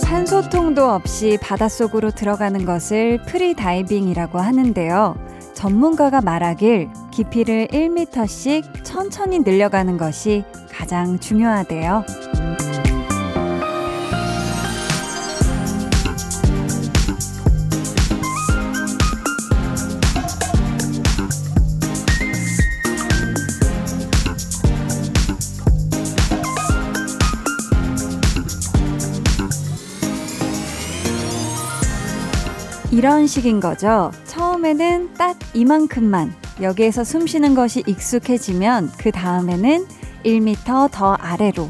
산소통도 없이 바닷속으로 들어가는 것을 프리다이빙이라고 하는데요. 전문가가 말하길 깊이를 1m씩 천천히 늘려가는 것이 가장 중요하대요. 이런 식인 거죠. 처음에는 딱 이만큼만 여기에서 숨 쉬는 것이 익숙해지면 그 다음에는 1m 더 아래로.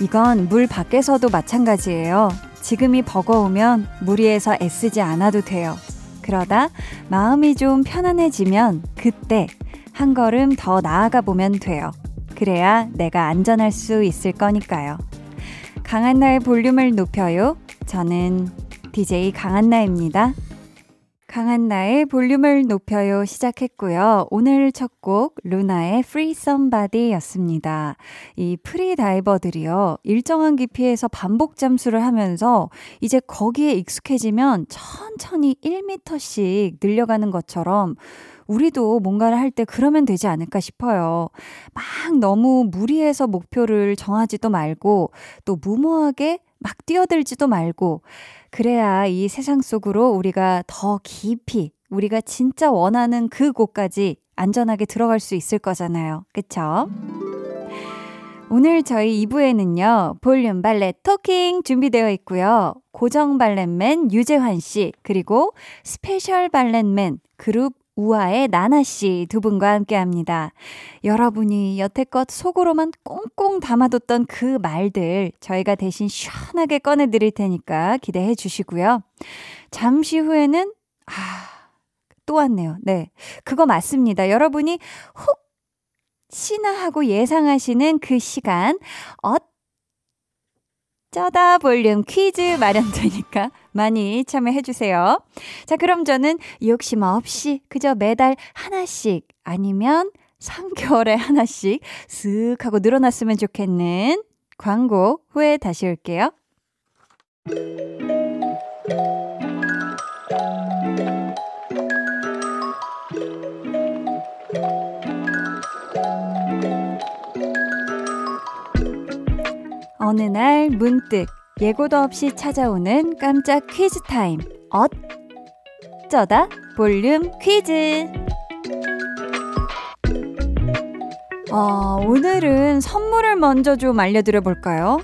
이건 물 밖에서도 마찬가지예요. 지금이 버거우면 무리해서 애쓰지 않아도 돼요. 그러다 마음이 좀 편안해지면 그때 한 걸음 더 나아가 보면 돼요. 그래야 내가 안전할 수 있을 거니까요. 강한나의 볼륨을 높여요. 저는 DJ 강한나입니다. 강한나의 볼륨을 높여요 시작했고요. 오늘 첫 곡 루나의 Free Somebody 였습니다. 이 프리 다이버들이요. 일정한 깊이에서 반복 잠수를 하면서 이제 거기에 익숙해지면 천천히 1m씩 늘려가는 것처럼 우리도 뭔가를 할 때 그러면 되지 않을까 싶어요. 막 너무 무리해서 목표를 정하지도 말고 또 무모하게 막 뛰어들지도 말고 그래야 이 세상 속으로 우리가 더 깊이 우리가 진짜 원하는 그 곳까지 안전하게 들어갈 수 있을 거잖아요. 그쵸? 오늘 저희 2부에는요, 볼륨 valet talking 준비되어 있고요. 고정 valet man 유재환 씨, 그리고 스페셜 valet man 그룹 우아의 나나씨 두 분과 함께 합니다. 여러분이 여태껏 속으로만 꽁꽁 담아뒀던 그 말들 저희가 대신 시원하게 꺼내드릴 테니까 기대해 주시고요. 잠시 후에는, 아, 또 왔네요. 네. 그거 맞습니다. 여러분이 훅 신나하고 예상하시는 그 시간, 어어 쩌다 볼륨 퀴즈 마련되니까 많이 참여해주세요. 자, 그럼 저는 욕심 없이 그저 매달 하나씩 아니면 3개월에 하나씩 쓱 하고 늘어났으면 좋겠는 광고 후에 다시 올게요. 어느 날 문득 예고도 없이 찾아오는 깜짝 퀴즈 타임. 어쩌다 볼륨 퀴즈. 어, 오늘은 선물을 먼저 좀 알려드려 볼까요?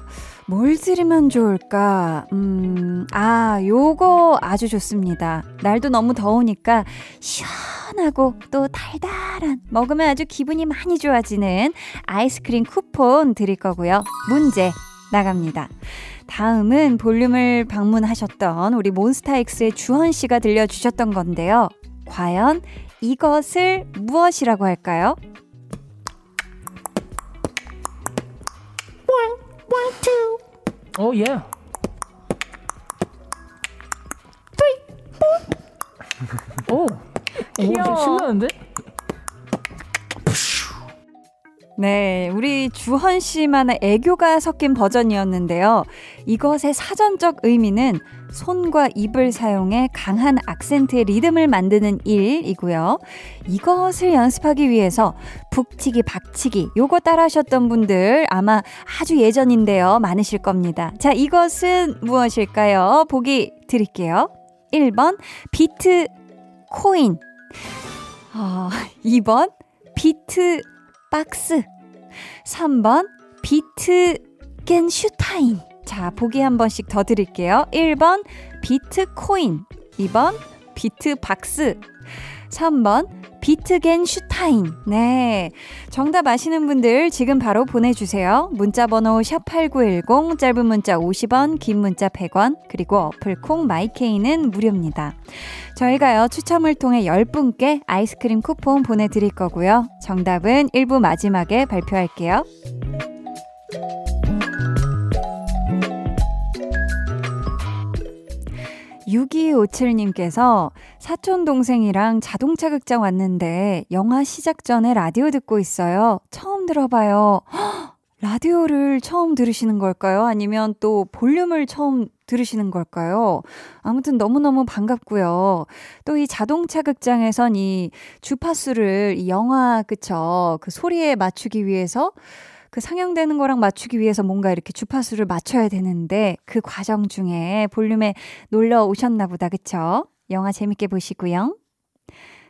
뭘 드리면 좋을까? 음, 아, 요거 아주 좋습니다. 날도 너무 더우니까 시원하고 또 달달한, 먹으면 아주 기분이 많이 좋아지는 아이스크림 쿠폰 드릴 거고요. 문제 나갑니다. 다음은 볼륨을 방문하셨던 우리 몬스타엑스의 주헌 씨가 들려주셨던 건데요. 과연 이것을 무엇이라고 할까요? 오 예. 오. 귀여워. 오, 신나는데? 네, 우리 주헌 씨만의 애교가 섞인 버전이었는데요. 이것의 사전적 의미는 손과 입을 사용해 강한 악센트의 리듬을 만드는 일이고요. 이것을 연습하기 위해서 북치기, 박치기 요거 따라 하셨던 분들 아마 아주 예전인데요. 많으실 겁니다. 자, 이것은 무엇일까요? 보기 드릴게요. 1번 비트 코인. 어, 2번 비트 박스. 3번 비트겐슈타인. 자, 보기 한 번씩 더 드릴게요. 1번 비트코인. 2번 비트박스. 3번 비트겐슈타인. 네. 정답 아시는 분들 지금 바로 보내주세요. 문자번호 샵8910, 짧은 문자 50원, 긴 문자 100원, 그리고 어플 콩 마이케이는 무료입니다. 저희가요, 추첨을 통해 10분께 아이스크림 쿠폰 보내드릴 거고요. 정답은 1부 마지막에 발표할게요. 6257님께서 사촌 동생이랑 자동차 극장 왔는데 영화 시작 전에 라디오 듣고 있어요. 처음 들어봐요. 헉, 라디오를 처음 들으시는 걸까요? 아니면 또 볼륨을 처음 들으시는 걸까요? 아무튼 너무너무 반갑고요. 또 이 자동차 극장에선 이 주파수를 이 영화, 그쵸. 그 소리에 맞추기 위해서 그 상영되는 거랑 맞추기 위해서 뭔가 이렇게 주파수를 맞춰야 되는데 그 과정 중에 볼륨에 놀러 오셨나 보다. 그쵸? 영화 재밌게 보시고요.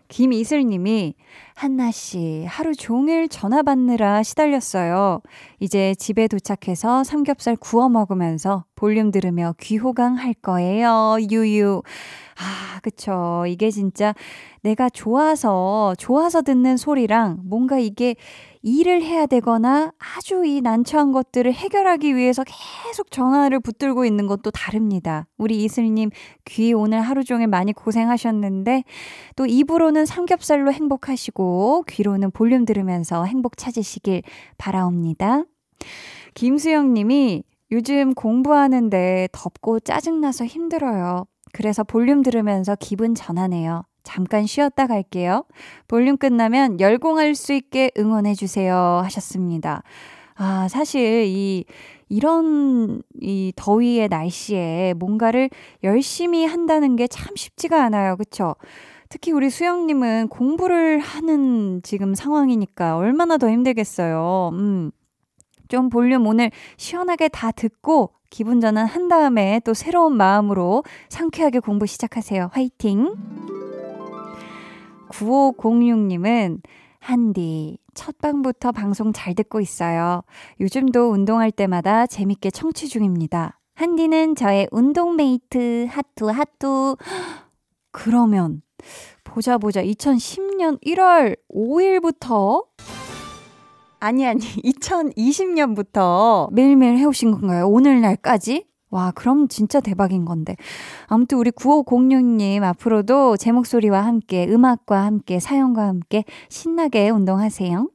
김이슬 님이 한나 씨 하루 종일 전화 받느라 시달렸어요. 이제 집에 도착해서 삼겹살 구워 먹으면서 볼륨 들으며 귀호강 할 거예요. 유유. 아, 그쵸. 이게 진짜 내가 좋아서, 좋아서 듣는 소리랑 뭔가 이게 일을 해야 되거나 아주 이 난처한 것들을 해결하기 위해서 계속 전화를 붙들고 있는 것도 다릅니다. 우리 이슬님 귀 오늘 하루 종일 많이 고생하셨는데 또 입으로는 삼겹살로 행복하시고 귀로는 볼륨 들으면서 행복 찾으시길 바라옵니다. 김수영 님이 요즘 공부하는데 덥고 짜증나서 힘들어요. 그래서 볼륨 들으면서 기분 전하네요. 잠깐 쉬었다 갈게요. 볼륨 끝나면 열공할 수 있게 응원해주세요. 하셨습니다. 아, 사실 이, 이런 이 더위의 날씨에 뭔가를 열심히 한다는 게 참 쉽지가 않아요. 그쵸? 특히 우리 수영님은 공부를 하는 지금 상황이니까 얼마나 더 힘들겠어요. 음. 좀 볼륨 오늘 시원하게 다 듣고 기분 전환 한 다음에 또 새로운 마음으로 상쾌하게 공부 시작하세요. 화이팅! 9506님은 한디, 첫 방부터 방송 잘 듣고 있어요. 요즘도 운동할 때마다 재밌게 청취 중입니다. 한디는 저의 운동 mate, 하투, 하투. 그러면, 보자, 보자. 2010년 1월 5일부터 아니, 아니, 2020년부터 매일매일 해오신 건가요? 오늘날까지? 와, 그럼 진짜 대박인 건데. 아무튼 우리 9506님 앞으로도 제 목소리와 함께, 음악과 함께, 사연과 함께 신나게 운동하세요.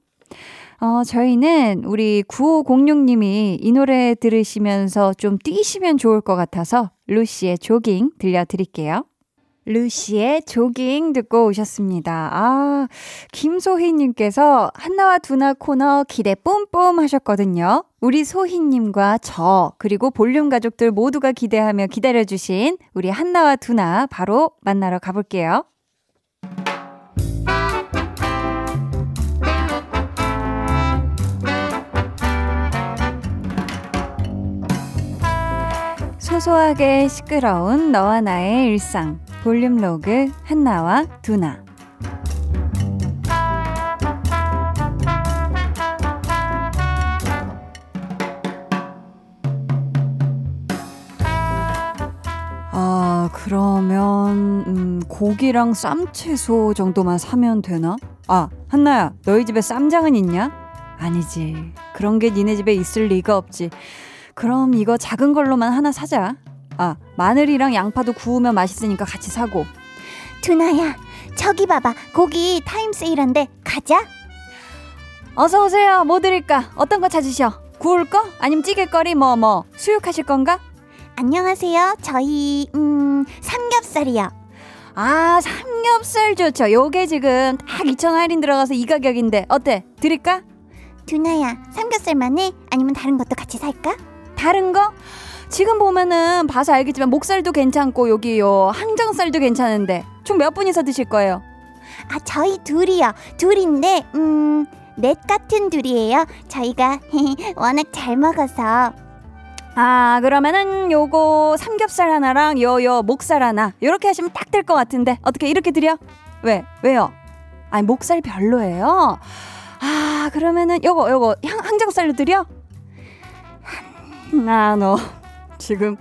어, 저희는 우리 9506님이 이 노래 들으시면서 좀 뛰시면 좋을 것 같아서 루시의 조깅 들려드릴게요. 루시의 조깅 듣고 오셨습니다. 아, 김소희님께서 한나와 두나 코너 기대 뿜뿜 하셨거든요. 우리 소희님과 저, 그리고 볼륨 가족들 모두가 기대하며 기다려주신 우리 한나와 두나 바로 만나러 가볼게요. 소소하게 시끄러운 너와 나의 일상. 볼륨 로그 한나와 두나 아, 그러면, 음, 고기랑 쌈채소 정도만 사면 되나? 아, 한나야, 너희 집에 쌈장은 있냐? 아니지. 그런 게 니네 집에 있을 리가 없지. 그럼 이거 작은 걸로만 하나 사자. 아, 마늘이랑 양파도 구우면 맛있으니까 같이 사고. 두나야, 저기 봐봐. 고기 타임 세일한데 가자. 어서 오세요. 뭐 드릴까? 어떤 거 찾으셔? 구울 거? 아니면 찌개거리 뭐 뭐? 수육하실 건가? 안녕하세요. 저희 음 삼겹살이요. 아, 삼겹살 좋죠. 요게 지금 딱 2천 할인 들어가서 이 가격인데 어때? 드릴까? 두나야, 삼겹살만 해? 아니면 다른 것도 같이 살까? 다른 거? 지금 보면은 봐서 알겠지만 목살도 괜찮고 여기 요 항정살도 괜찮은데 총 몇 분이서 드실 거예요? 아, 저희 둘이요. 둘인데 음, 넷 같은 둘이에요. 저희가 워낙 잘 먹어서. 아, 그러면은 요거 삼겹살 하나랑 요요 목살 하나. 요렇게 하시면 딱 될 것 같은데. 어떻게 이렇게 드려? 왜? 왜요? 아니, 목살 별로예요. 아, 그러면은 요거 요거 향, 항정살로 드려? 나너 지금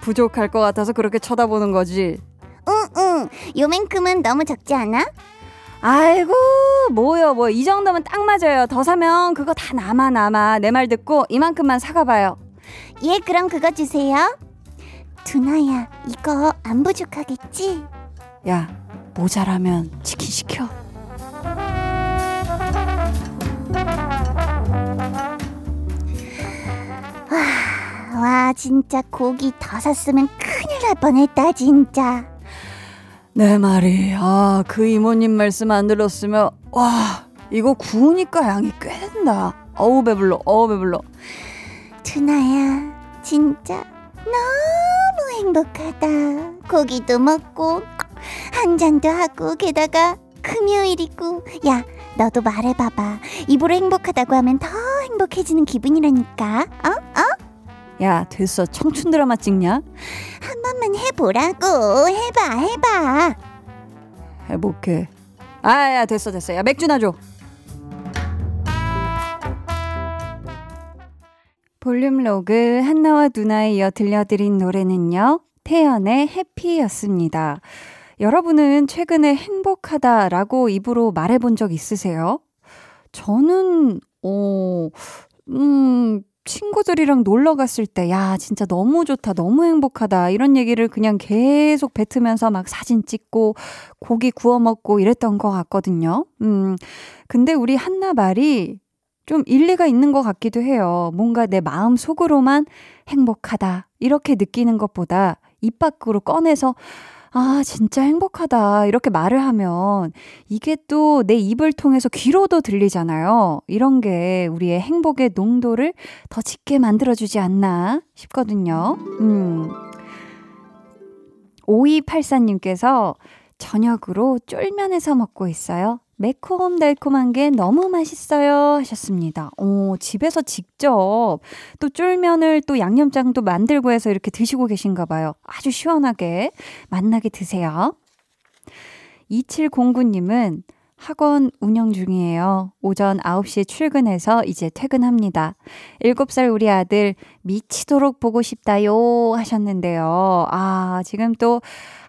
부족할 것 같아서 그렇게 쳐다보는 거지. 응, 응. 요만큼은 너무 적지 않아? 아이고, 뭐요, 뭐, 이 정도면 딱 맞아요. 더 사면 그거 다 남아, 남아. 내 말 듣고 이만큼만 사가봐요. 예, 그럼 그거 주세요. 두나야, 이거 안 부족하겠지? 야, 모자라면 치킨 시켜. 와, 진짜 고기 더 샀으면 큰일 날 뻔했다 진짜. 내 말이 아 그 이모님 말씀 안 들었으면 와 이거 구우니까 양이 꽤 된다. 어우 배불러 어우 배불러. 투나야 진짜 너무 행복하다. 고기도 먹고 한 잔도 하고 게다가 금요일이고 야 너도 말해봐봐 입으로 행복하다고 하면 더 행복해지는 기분이라니까 어? 어? 야 됐어 청춘 드라마 찍냐? 한 번만 해보라고 해봐 해봐 해볼게. 아 야 됐어 됐어 야 맥주나 줘. 볼륨 로그 한나와 누나에 이어 들려드린 노래는요. 태연의 해피였습니다. 여러분은 최근에 행복하다라고 입으로 말해본 적 있으세요? 저는, 어, 음, 친구들이랑 놀러 갔을 때, 야, 진짜 너무 좋다, 너무 행복하다, 이런 얘기를 그냥 계속 뱉으면서 막 사진 찍고, 고기 구워 먹고 이랬던 것 같거든요. 음, 근데 우리 한나 말이 좀 일리가 있는 것 같기도 해요. 뭔가 내 마음 속으로만 행복하다, 이렇게 느끼는 것보다 입 밖으로 꺼내서 아, 진짜 행복하다. 이렇게 말을 하면 이게 또 내 입을 통해서 귀로도 들리잖아요. 이런 게 우리의 행복의 농도를 더 짙게 만들어주지 않나 싶거든요. 음. 5284님께서 저녁으로 쫄면에서 먹고 있어요. 매콤달콤한 게 너무 맛있어요 하셨습니다. 오, 집에서 직접 또 쫄면을 또 양념장도 만들고 해서 이렇게 드시고 계신가 봐요. 아주 시원하게 맛나게 드세요. 2709님은 학원 운영 중이에요. 오전 9시에 출근해서 이제 퇴근합니다. 7살 우리 아들 미치도록 보고 싶다요 하셨는데요. 아, 지금 또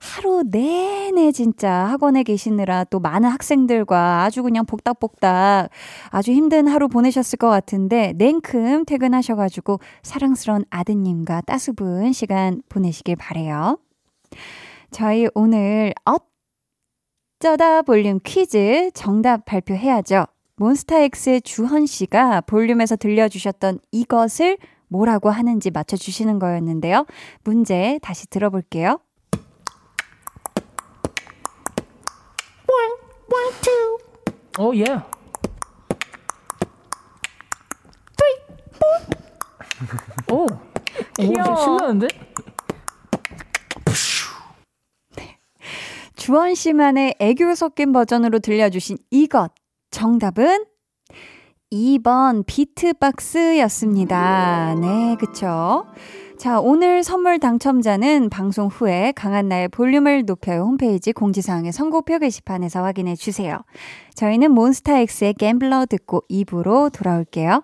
하루 내내 진짜 학원에 계시느라 또 많은 학생들과 아주 그냥 복닥복닥 아주 힘든 하루 보내셨을 것 같은데 냉큼 퇴근하셔가지고 사랑스러운 아드님과 따스분 시간 보내시길 바래요. 저희 오늘 어쩌다 볼륨 퀴즈 정답 발표해야죠. 몬스타엑스의 주헌 씨가 볼륨에서 들려주셨던 이것을 뭐라고 하는지 맞춰주시는 거였는데요. 문제 다시 들어볼게요. Oh yeah. 오. 오, 귀여워. 신나는데? 주원 씨만의 애교 섞인 버전으로 들려주신 이것. 정답은 2번 비트박스였습니다. 네, 그쵸. 자, 오늘 선물 당첨자는 방송 후에 강한나의 볼륨을 높여요 홈페이지 공지사항의 선곡표 게시판에서 확인해 주세요. 저희는 몬스타엑스의 갬블러 듣고 2부로 돌아올게요.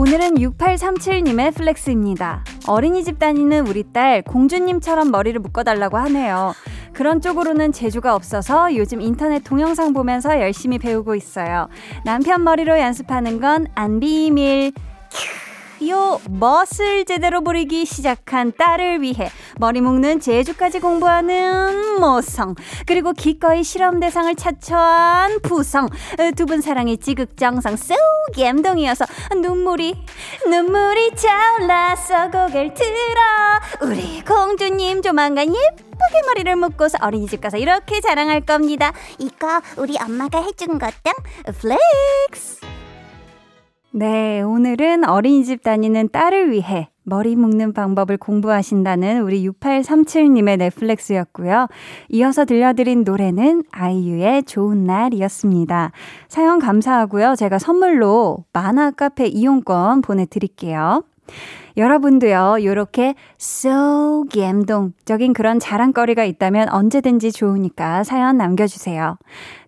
오늘은 6837님의 flex입니다. 어린이집 다니는 우리 딸 공주님처럼 머리를 묶어달라고 하네요. 그런 쪽으로는 재주가 없어서 요즘 인터넷 동영상 보면서 열심히 배우고 있어요. 남편 머리로 연습하는 건 안 비밀. 요 멋을 제대로 부리기 시작한 딸을 위해 머리 묶는 재주까지 공부하는 모성 그리고 기꺼이 실험 대상을 차처한 부성. 두 분 사랑이 지극정성 쏙 갬동이어서 눈물이 눈물이 차올라서 고개를 들어. 우리 공주님 조만간 예쁘게 머리를 묶고서 어린이집 가서 이렇게 자랑할 겁니다. 이거 우리 엄마가 해준 거다 flex 네, 오늘은 어린이집 다니는 딸을 위해 머리 묶는 방법을 공부하신다는 우리 6837님의 flex였고요. 이어서 들려드린 노래는 아이유의 좋은 날이었습니다. 사연 감사하고요. 제가 선물로 만화 카페 이용권 보내드릴게요. 여러분도요, 요렇게 so 감동적인 그런 자랑거리가 있다면 언제든지 좋으니까 사연 남겨주세요.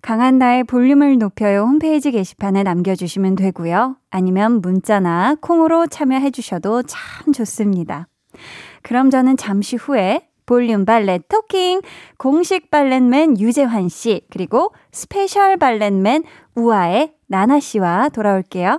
강한나의 볼륨을 높여요 홈페이지 게시판에 남겨주시면 되고요. 아니면 문자나 콩으로 참여해 주셔도 참 좋습니다. 그럼 저는 잠시 후에 볼륨 valet talking 고정 valet man 유재환 씨 그리고 스페셜 valet man 우아의 나나 씨와 돌아올게요.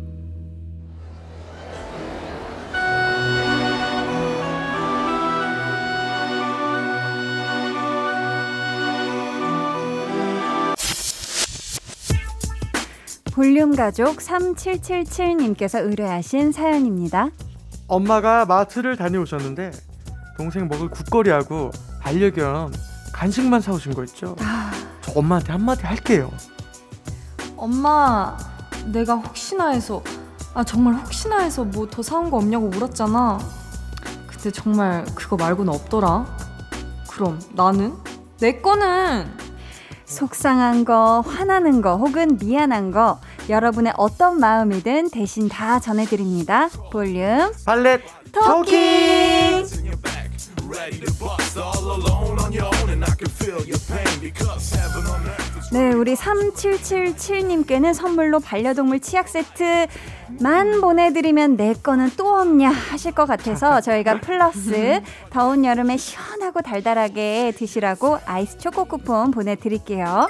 볼륨 가족 3777님께서 의뢰하신 사연입니다. 엄마가 마트를 다녀오셨는데 동생 먹을 국거리하고 반려견 간식만 사오신 거 있죠? 저 엄마한테 한마디 할게요. 엄마, 내가 혹시나 해서, 아, 정말 혹시나 해서 뭐 더 사온 거 없냐고 물었잖아. 근데 정말 그거 말고는 없더라. 그럼 나는? 내 거는! 속상한 거, 화나는 거, 혹은 미안한 거, 여러분의 어떤 마음이든 대신 다 전해드립니다. 볼륨 발렛 토킹! 네, 우리 3777님께는 선물로 반려동물 치약 세트만 보내드리면 내 거는 또 없냐 하실 것 같아서 저희가 플러스 더운 여름에 시원하고 달달하게 드시라고 아이스 초코 쿠폰 보내드릴게요.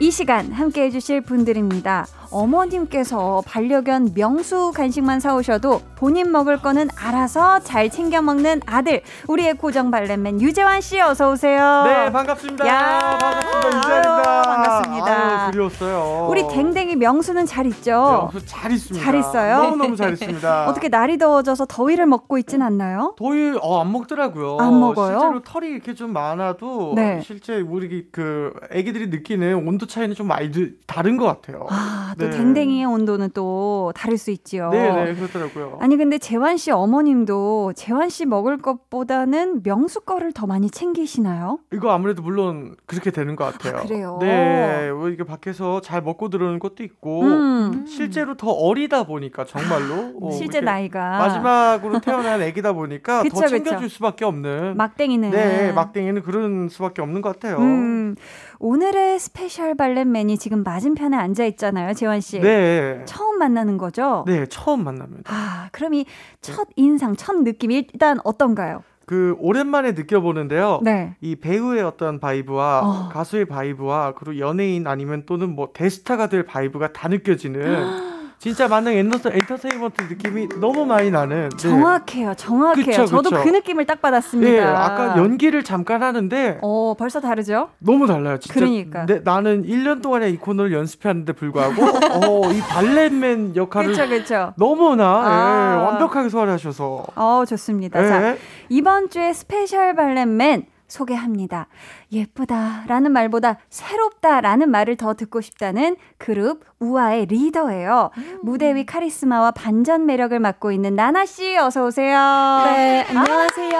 이 시간 함께 해주실 분들입니다. 어머님께서 반려견 명수 간식만 사오셔도 본인 먹을 거는 알아서 잘 챙겨 먹는 아들, 우리의 고정 발렛맨 유재환 씨 어서 오세요. 네 반갑습니다. 야, 반갑습니다 아유, 이재입니다. 반갑습니다. 아유, 그리웠어요. 우리 댕댕이 명수는 잘 있죠? 네, 잘 있습니다. 잘 있어요? 너무 너무 잘 있습니다. 어떻게 날이 더워져서 더위를 먹고 있진 않나요? 더위 어, 안 먹더라고요. 안 먹어요? 실제로 털이 이렇게 좀 많아도 네. 실제 우리 그 애기들이 느끼는 온도 차이는 좀 많이 드- 다른 것 같아요. 아, 또 네. 댕댕이의 온도는 또 다를 수 있지요. 네 네 그렇더라고요. 아니 근데 재환 씨 어머님도 재환 씨 먹을 것보다는 명수 거를 더 많이 챙기시나요? 이거 아무래도 물론 그렇게 되는 것 같아요. 아, 그래요? 네, 뭐 이게 밖에서 잘 먹고 들어오는 것도 있고 음. 실제로 더 어리다 보니까 정말로 어, 실제 나이가 마지막으로 태어난 애기다 보니까 그쵸, 더 챙겨줄 그쵸. 수밖에 없는 막댕이는 네 막댕이는 그런 수밖에 없는 것 같아요. 음, 오늘의 스페셜 valet man이 지금 맞은편에 앉아 있잖아요, 재환 씨. 네, 처음 만나는 거죠? 네 처음 만납니다. 아, 그럼 이 첫 인상, 첫 느낌 일단 어떤가요? 그 오랜만에 느껴보는데요. 네. 이 배우의 어떤 vibe와 어. 가수의 vibe와 그리고 연예인 아니면 또는 뭐 대스타가 될 vibe가 다 느껴지는 진짜 만능 엔터, 엔터테인먼트 느낌이 너무 많이 나는 네. 정확해요, 정확해요. 그쵸, 저도 그쵸. 그 느낌을 딱 받았습니다. 예, 아까 연기를 잠깐 하는데 어, 벌써 다르죠? 너무 달라요. 진짜 그러니까. 내- 나는 1년 동안에 이 코너를 연습했는데 불구하고 어, 이 valet man 역할을 그렇죠, 그렇죠. 너무나 아. 예, 완벽하게 소화하셔서 어, 좋습니다. 예. 자, 이번 주에 스페셜 valet man 소개합니다. 예쁘다라는 말보다 새롭다라는 말을 더 듣고 싶다는 그룹 우아의 리더예요. 무대 위 카리스마와 반전 매력을 맡고 있는 나나 씨 어서 오세요. 네, 안녕하세요.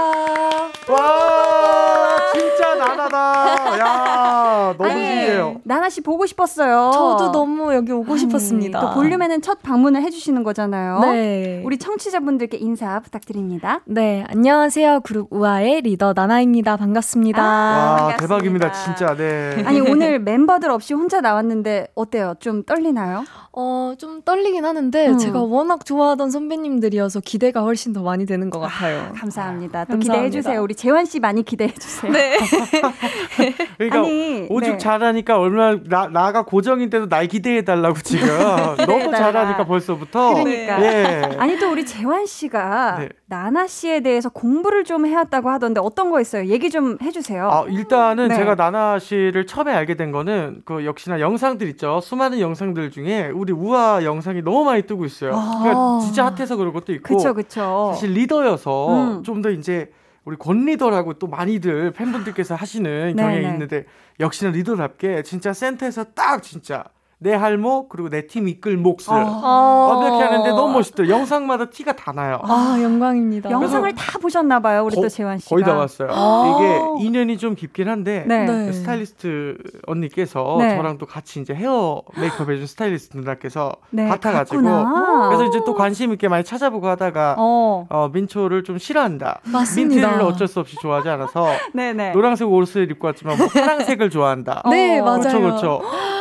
와 진짜 나나다. 야 너무 아니, 신기해요. 나나 씨 보고 싶었어요. 저도 너무 여기 오고 아니, 싶었습니다. 또 볼륨에는 첫 방문을 해 주시는 거잖아요. 네. 우리 청취자분들께 인사 부탁드립니다. 네, 안녕하세요. 그룹 우아의 리더 나나입니다. 반갑습니다. 반갑습니다. 아. 대박입니다 진짜. 네. 아니 오늘 멤버들 없이 혼자 나왔는데 어때요? 좀 떨리나요? 어, 좀 떨리긴 하는데 음. 제가 워낙 좋아하던 선배님들이어서 기대가 훨씬 더 많이 되는 것 같아요. 감사합니다. 또 감사합니다. 기대해 주세요. 우리 재환 씨 많이 기대해 주세요. 네. 그러니까 아니, 오죽 네. 잘하니까 얼마나 나, 나가 고정인데도 날 기대해 달라고 지금 너무. 잘하니까 벌써부터 그러니까. 예. 아니 또 우리 재환 씨가 네. 나나 씨에 대해서 공부를 좀 해왔다고 하던데 어떤 거 있어요? 얘기 좀 해주세요. 아, 일단은 네. 제가 나나 씨를 처음에 알게 된 거는 그 역시나 영상들 있죠. 수많은 영상들 중에 우리 우아 영상이 너무 많이 뜨고 있어요. 아. 그러니까 진짜 핫해서 그런 것도 있고 그쵸 그쵸. 사실 리더여서 음. 좀더 이제 우리 권 리더라고 또 많이들 팬분들께서 하시는 네, 경향이 네. 있는데 역시나 리더답게 진짜 센터에서 딱 진짜 내 할목 그리고 내 팀 이끌 몫을 완벽히 하는데 너무 멋있더라고요. 영상마다 티가 다 나요. 아, 영광입니다. 영상을 다 보셨나 봐요. 우리 거- 또 재환 씨가. 거의 다 봤어요. 아. 이게 인연이 좀 깊긴 한데 네. 네. 스타일리스트 언니께서 네. 저랑 또 같이 이제 헤어 메이크업 해준 스타일리스트 누나께서 네, 같아가지고 갔구나. 그래서 이제 또 관심 있게 많이 찾아보고 하다가 어. 어. 민초를 좀 싫어한다. 맞습니다. 민트를 어쩔 수 없이 좋아하지 않아서 네네. 노란색 옷을 입고 왔지만 뭐 파란색을 좋아한다. 네, 어, 맞아요. 그렇죠, 그렇죠.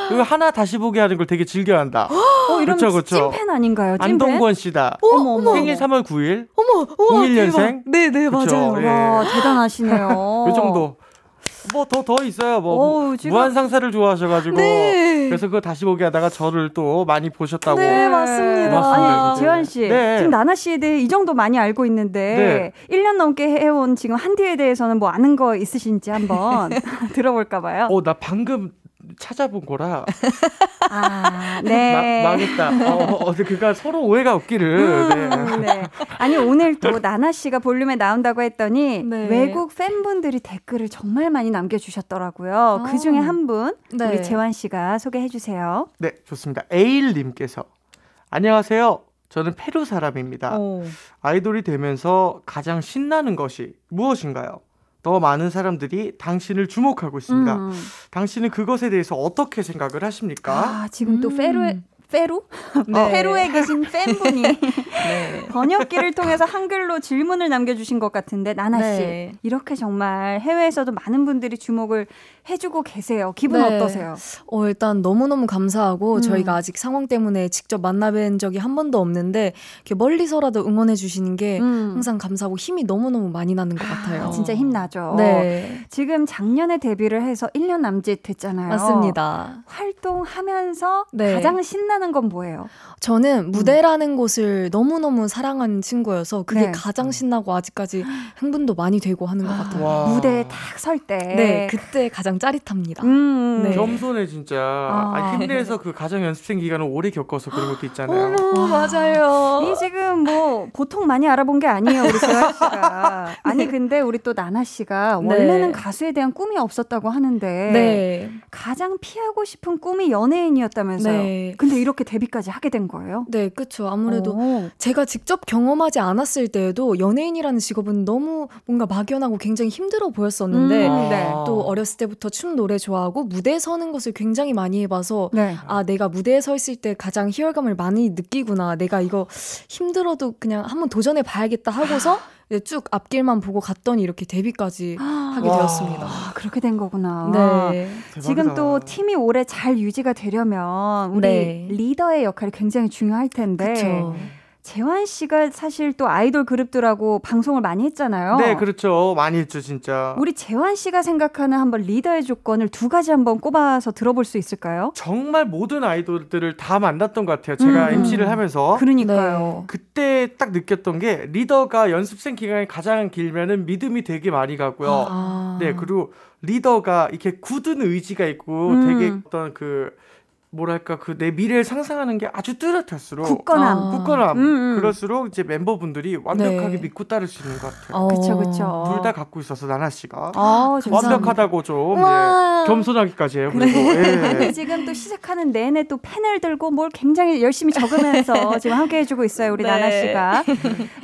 그리고 하나 다시 보게 하는 걸 되게 즐겨한다. 어, 이런 그쵸, 그쵸. 찐팬 아닌가요? 찐팬? 안동권 씨다. 어머 어머. 생일 3월 9일. 어머, 어머, 01년생? 대박. 네, 네, 그쵸, 맞아요. 예. 와 대단하시네요. 그 정도. 뭐더더 있어요. 뭐 어우, 지금- 무한 상사를 좋아하셔가지고 네. 그래서 그거 다시 보게 하다가 저를 또 많이 보셨다고. 네, 맞습니다. 고맙습니다, 아니. 재환 씨 네. 지금 나나 씨에 대해 이 정도 많이 알고 있는데 1년 넘게 해온 지금 한디에 대해서는 뭐 아는 거 있으신지 한번 들어볼까 봐요. 어, 나 방금 찾아본 거라 아, 마- 네. 망했다. 어, 어, 그러니까 서로 오해가 없기를. 네. 음, 네. 아니 오늘 또 나나 씨가 볼륨에 나온다고 했더니 네. 외국 팬분들이 댓글을 정말 많이 남겨주셨더라고요. 그 중에 한 분 네. 우리 재환 씨가 소개해 주세요. 네, 좋습니다. 에일님께서 안녕하세요. 저는 페루 사람입니다. 오. 아이돌이 되면서 가장 신나는 것이 무엇인가요? 더 많은 사람들이 당신을 주목하고 있습니다. 음. 당신은 그것에 대해서 어떻게 생각을 하십니까? 아 지금 또 음. 페루에 페루? 네. 페루에 계신 팬분이 네. 번역기를 통해서 한글로 질문을 남겨주신 것 같은데 나나 씨 네. 이렇게 정말 해외에서도 많은 분들이 주목을 해주고 계세요. 기분 네. 어떠세요? 어, 일단 너무 너무 감사하고 음. 저희가 아직 상황 때문에 직접 만나뵌 적이 한 번도 없는데 이렇게 멀리서라도 응원해 주시는 게 음. 항상 감사하고 힘이 너무 너무 많이 나는 것 같아요. 아, 진짜 힘 나죠. 네. 지금 작년에 데뷔를 해서 1년 남짓 됐잖아요. 맞습니다. 활동하면서 네. 가장 신 나는 건 뭐예요? 저는 무대라는 곳을 너무너무 사랑하는 친구여서 그게 네. 가장 신나고 아직까지 흥분도 많이 되고 하는 것 같아요. 와. 무대에 딱 설 때. 네, 그때 가장 짜릿합니다. 음. 네. 겸손해 진짜. 아. 아. 힘내서 그 가정 연습생 기간을 오래 겪어서 그런 것도 있잖아요. 어머, 맞아요. 이 지금 뭐 보통 많이 알아본 게 아니에요 우리 재환 씨가 아니 근데 우리 또 나나 씨가 네. 원래는 가수에 대한 꿈이 없었다고 하는데 네. 가장 피하고 싶은 꿈이 연예인이었다면서요 네. 근데 이렇게 데뷔까지 하게 된 거예요? 네, 그쵸. 아무래도 오. 제가 직접 경험하지 않았을 때에도 연예인이라는 직업은 너무 뭔가 막연하고 굉장히 힘들어 보였었는데 음, 네. 또 어렸을 때부터 춤 노래 좋아하고 무대에 서는 것을 굉장히 많이 해봐서 네. 아 내가 무대에 서 있을 때 가장 희열감을 많이 느끼구나 내가 이거 힘들어도 그냥 한번 도전해 봐야겠다 하고서 이제 쭉 앞길만 보고 갔더니 이렇게 데뷔까지 하게 와. 되었습니다. 아, 그렇게 된 거구나. 네. 지금 대박이다. 또 팀이 오래 잘 유지가 되려면 우리 네. 리더의 역할이 굉장히 중요할 텐데 그쵸. 재환 씨가 사실 또 아이돌 그룹들하고 방송을 많이 했잖아요. 네, 그렇죠. 많이 했죠, 진짜. 우리 재환 씨가 생각하는 한번 리더의 조건을 두 가지 한번 꼽아서 들어볼 수 있을까요? 정말 모든 아이돌들을 다 만났던 것 같아요. 제가 음. MC를 하면서. 그러니까요. 그때 딱 느꼈던 게 리더가 연습생 기간이 가장 길면은 믿음이 되게 많이 가고요. 아. 네, 그리고 리더가 이렇게 굳은 의지가 있고 음. 되게 어떤 그 뭐랄까 그 내 미래를 상상하는 게 아주 뚜렷할수록 굳건함. 아. 굳건함 음, 음. 그럴수록 이제 멤버분들이 완벽하게 네. 믿고 따를 수 있는 것 같아요. 어. 그쵸, 그쵸. 둘다 갖고 있어서 나나 씨가 아. 완벽하다고 좀 와. 네, 겸손하기까지 해요. 그리고 근데 예. 지금 또 시작하는 내내 또 펜을 들고 뭘 굉장히 열심히 적으면서 지금 함께 해주고 있어요, 우리 네. 나나 씨가.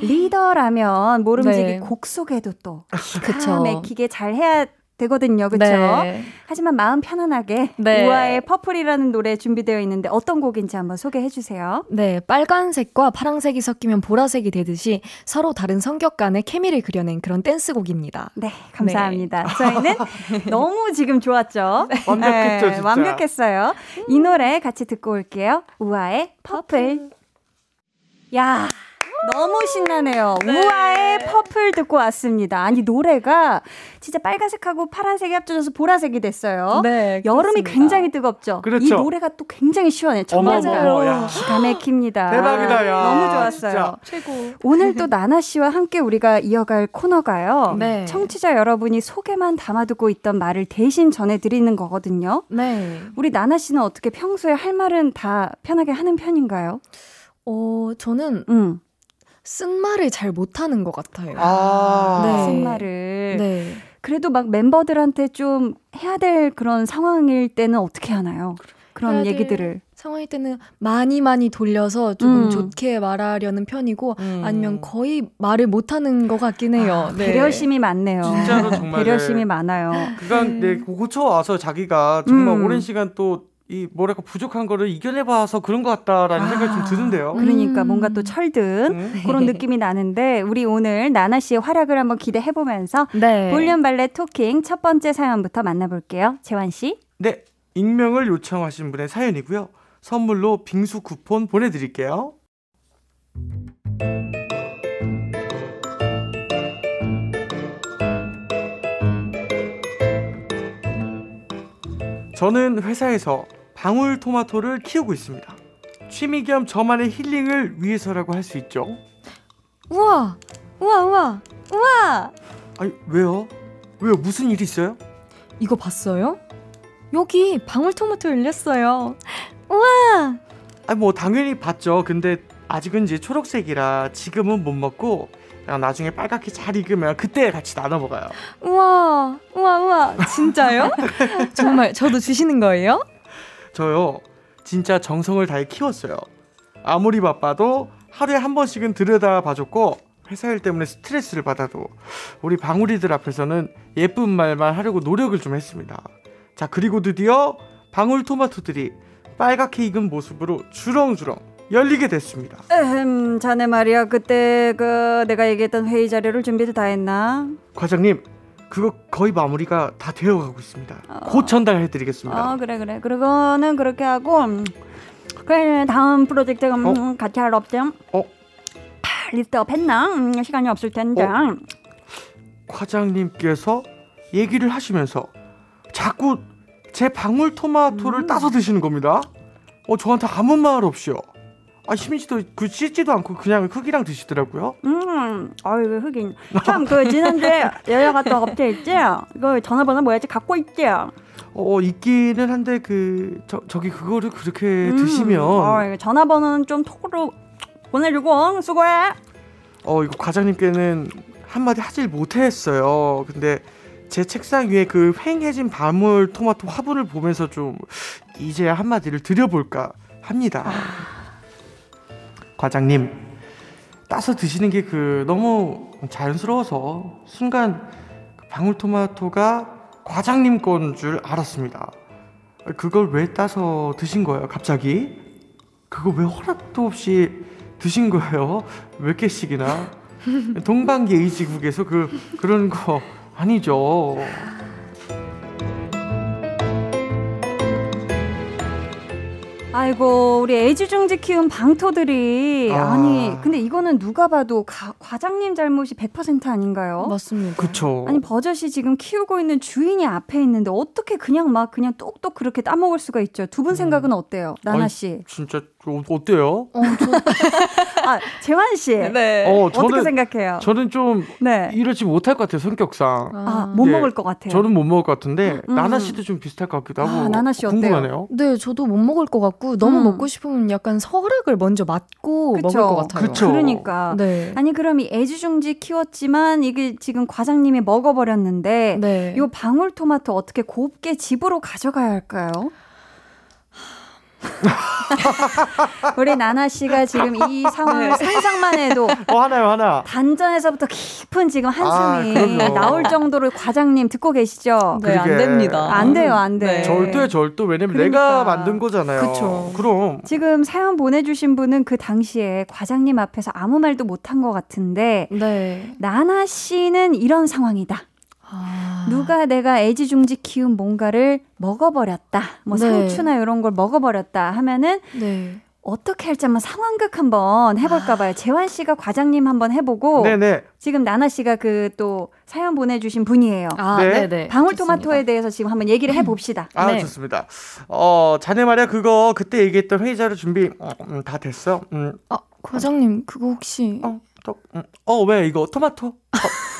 리더라면 모름지기 네. 곡 소개도 또 그쵸. 기가 막히게 잘 해야 되거든요. 그렇죠? 네. 하지만 마음 편안하게 네. 우아의 Purple이라는 노래 준비되어 있는데 어떤 곡인지 한번 소개해 주세요. 네, 빨간색과 파란색이 섞이면 보라색이 되듯이 서로 다른 성격 간의 케미를 그려낸 그런 댄스곡입니다. 네, 감사합니다. 저희는 너무 지금 좋았죠? 완벽했죠, 진짜. 완벽했어요. 이 노래 같이 듣고 올게요. 우아의 Purple. 야, 너무 신나네요. 우아의 퍼플 듣고 왔습니다. 아니, 노래가 진짜 빨간색하고 파란색이 합쳐져서 보라색이 됐어요. 네, 여름이 그렇습니다. 굉장히 뜨겁죠? 그렇죠. 이 노래가 또 굉장히 시원해. 어머, 정말 어머, 야. 기가 막힙니다. 대박이다, 야. 너무 좋았어요. 최고. 오늘 또 나나 씨와 함께 우리가 이어갈 코너가요. 네. 청취자 여러분이 속에만 담아두고 있던 말을 대신 전해드리는 거거든요. 네. 우리 나나 씨는 어떻게 평소에 할 말은 다 편하게 하는 편인가요? 어, 저는 응. 쓴말을 잘 못하는 것 같아요. 아. 네. 쓴 말을. 네. 그래도 막 멤버들한테 좀 해야 될 그런 상황일 때는 어떻게 하나요? 그런 될 얘기들을. 상황일 때는 많이 많이 돌려서 조금 음. 좋게 말하려는 편이고 음. 아니면 거의 말을 못하는 것 같긴 해요. 네. 배려심이 많네요. 진짜로 정말 배려심이 네. 많아요. 그간 네, 고쳐 와서 자기가 정말 음. 오랜 시간 또 이 뭐랄까 부족한 거를 이겨내봐서 그런 것 같다라는 생각이 좀 드는데요. 그러니까 음. 뭔가 또 철든 음. 그런 느낌이 나는데 우리 오늘 나나 씨의 활약을 한번 기대해 보면서 네. 볼륨 발레 토킹 첫 번째 사연부터 만나볼게요. 재환 씨. 네, 익명을 요청하신 분의 사연이고요. 선물로 빙수 쿠폰 보내드릴게요. 저는 회사에서 방울토마토를 키우고 있습니다. 취미 겸 저만의 힐링을 위해서라고 할 수 있죠. 우와, 우와, 우와, 우와. 아니 왜요? 왜요? 무슨 일 있어요? 이거 봤어요? 여기 방울토마토 열렸어요. 아니 뭐 당연히 봤죠. 근데 아직은 이제 초록색이라 지금은 못 먹고 나중에 빨갛게 잘 익으면 그때 같이 나눠 먹어요. 우와, 우와, 우와. 진짜요? 정말 저도 주시는 거예요? 저요 진짜 정성을 다해 키웠어요. 아무리 바빠도 하루에 한 번씩은 들여다 봐줬고 회사 일 때문에 스트레스를 받아도 우리 방울이들 앞에서는 예쁜 말만 하려고 노력을 좀 했습니다. 자 그리고 드디어 방울 토마토들이 빨갛게 익은 모습으로 주렁주렁 열리게 됐습니다. 음, 자네 말이야. 그때 그 내가 얘기했던 회의 자료를 준비도 다 했나? 과장님 그거 거의 마무리가 다 되어가고 있습니다. 어. 곧 전달해드리겠습니다. 어, 그래 그래. 그러고는 그렇게 하고 음, 그래 다음 프로젝트 음, 같이 할 업체 어? list up 했나? 음, 시간이 없을 텐데. 어? 과장님께서 얘기를 하시면서 자꾸 제 방울토마토를 음. 따서 드시는 겁니다. 어 저한테 아무 말 없이요. 아 심지도 그 씻지도 않고 그냥 흙이랑 드시더라고요. 음, 아유 흑인. 참 그 지난주에 여자 갔다 업체 있지? 그 전화번호 뭐였지? 갖고 있지? 어 있기는 한데 그 저, 저기 그거를 그렇게 음, 드시면 어, 이거 전화번호는 좀 톡으로 보내주고 수고해. 어 이거 과장님께는 한마디 하질 못했어요. 근데 제 책상 위에 그 휑해진 방울 토마토 화분을 보면서 좀 이제야 한마디를 드려볼까 합니다. 과장님 따서 드시는 게 그 너무 자연스러워서 순간 그 방울토마토가 과장님 건 줄 알았습니다. 그걸 왜 따서 드신 거예요, 갑자기? 그거 왜 허락도 없이 드신 거예요? 몇 개씩이나? 동방기 의지국에서 그 그런 거 아니죠. 아이고 우리 애지중지 키운 방토들이 아. 아. 니 근데 이거는 누가 봐도 가- 과장님 잘못이 100% 아닌가요? 맞습니다. 그쵸. 아니 버젓이 지금 키우고 있는 주인이 앞에 있는데 어떻게 그냥 막 그냥 똑똑 그렇게 따먹을 수가 있죠? 두 분 생각은 어때요, 나나 아니, 씨? 진짜 어, 어때요? 어, 저, 아 재환 씨, 네. 어, 어떻게 저는 생각해요? 저는 좀 네, 이러지 못할 것 같아요 성격상. 아 못 네, 먹을 것 같아요. 저는 못 먹을 것 같은데 음. 나나 씨도 좀 비슷할 것 같기도 하고 아, 나나 씨 어때요? 궁금하네요. 네, 저도 못 먹을 것 같고 너무 음. 먹고 싶으면 약간 서락을 먼저 맞고 그쵸. 먹을 것 같아요. 그쵸. 그러니까 네. 아니 그럼 이 애지중지 키웠지만 이게 지금 과장님이 먹어 버렸는데 네. 이 방울토마토 어떻게 곱게 집으로 가져가야 할까요? 우리 나나 씨가 지금 이 상황을 상상만 해도 어 하나요 하나. 단전에서부터 깊은 지금 한숨이 아. 나올 정도로 과장님 듣고 계시죠? 네, 안 그러게. 됩니다. 안 돼요, 안 돼. 네. 절도에 절도 왜냐면 내가 그러니까. 만든 거잖아요. 그쵸. 그럼 지금 사연 보내주신 분은 그 당시에 과장님 앞에서 아무 말도 못한 것 같은데 네. 나나 씨는 이런 상황이다. 아. 누가 내가 애지중지 키운 뭔가를 먹어버렸다. 뭐 네. 상추나 이런 걸 먹어버렸다 하면은 네. 어떻게 할지 한번 상황극 한번 해볼까 봐요. 재환 씨가 과장님 한번 해보고 네네. 지금 나나 씨가 그 또 사연 보내주신 분이에요. 아, 네. 네, 네. 방울토마토에 대해서 지금 한번 얘기를 해봅시다. 아 네. 좋습니다. 어 자네 말이야 그거 그때 얘기했던 회의 자료 준비 어, 음, 다 됐어. 음, 아, 과장님 그거 혹시 어, 또, 음, 어, 왜 이거 토마토? 어,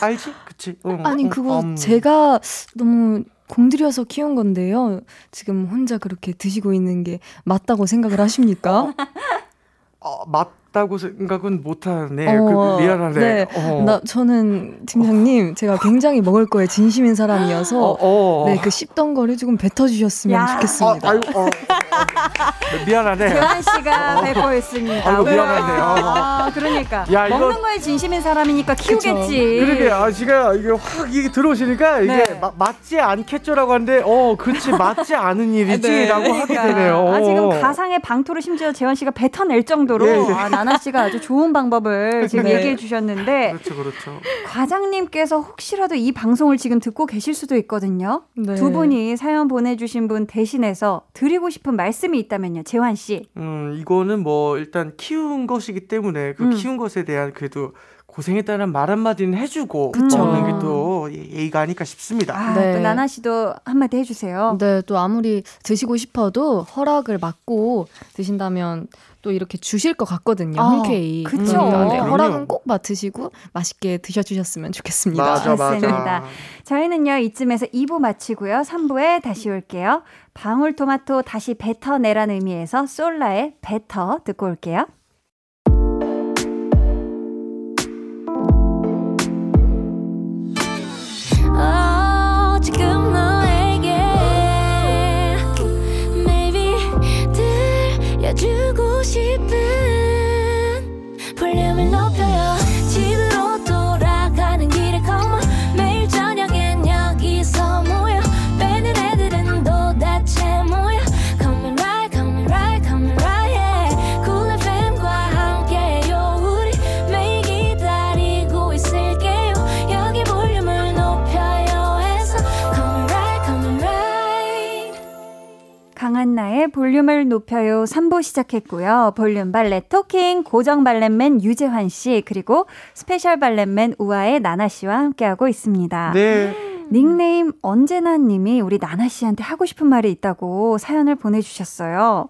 알지? 그치? 응, 아니 응, 그거 음. 제가 너무 공들여서 키운 건데요. 지금 혼자 그렇게 드시고 있는 게 맞다고 생각을 하십니까? 어, 맞 다고 생각은 못하네. 어, 그, 미안하네. 네. 어. 나 저는 팀장님 제가 굉장히 먹을 거에 진심인 사람이어서 어, 어. 네, 그 씹던 거를 조금 뱉어주셨으면 야. 좋겠습니다. 아, 아유, 어. 네, 미안하네. 재환 씨가 배포했습니다. 아이고, 미안하네요. 아, 그러니까 야, 이거- 먹는 거에 진심인 사람이니까 키우겠지. 그러게, 아, 지가 이게 확 이게 들어오시니까 이게 네. 마- 맞지 않겠죠라고 하는데, 어, 그렇지, 맞지 않은 일이지라고 네. 하게 그러니까. 되네요. 아, 지금 가상의 방토를 심지어 재환 씨가 뱉어낼 정도로 예, 예. 아, 나나 씨가 아주 좋은 방법을 지금 네. 얘기해 주셨는데 그렇죠, 그렇죠. 과장님께서 혹시라도 이 방송을 지금 듣고 계실 수도 있거든요. 네. 두 분이 사연 보내주신 분 대신해서 드리고 싶은 말씀이 있다면요, 재환 씨. 음, 이거는 뭐 일단 키운 것이기 때문에 그 음. 키운 것에 대한 그래도 고생했다는 말 한마디는 해주고 그쵸. 먹는 게 또 예의가 아닐까 싶습니다. 아, 네. 또 나나 씨도 한마디 해주세요. 네, 또 아무리 드시고 싶어도 허락을 받고 드신다면 또 이렇게 주실 것 같거든요. 아, 흔쾌히. 그쵸. 그러니까 네. 허락은 꼭 맡으시고 맛있게 드셔주셨으면 좋겠습니다. 맞아, 맞습니다. 맞아. 저희는요, 이쯤에서 2부 마치고요, 3부에 다시 올게요. 방울토마토 다시 뱉어내라는 의미에서 솔라의 뱉어 듣고 올게요. 강한나의 볼륨을 높여요 3부 시작했고요. 볼륨 valet talking 고정 valet man 유재환 씨 그리고 special valet man 우아의 나나 씨와 함께하고 있습니다. 네. 닉네임 언제나 님이 우리 나나 씨한테 하고 싶은 말이 있다고 사연을 보내주셨어요.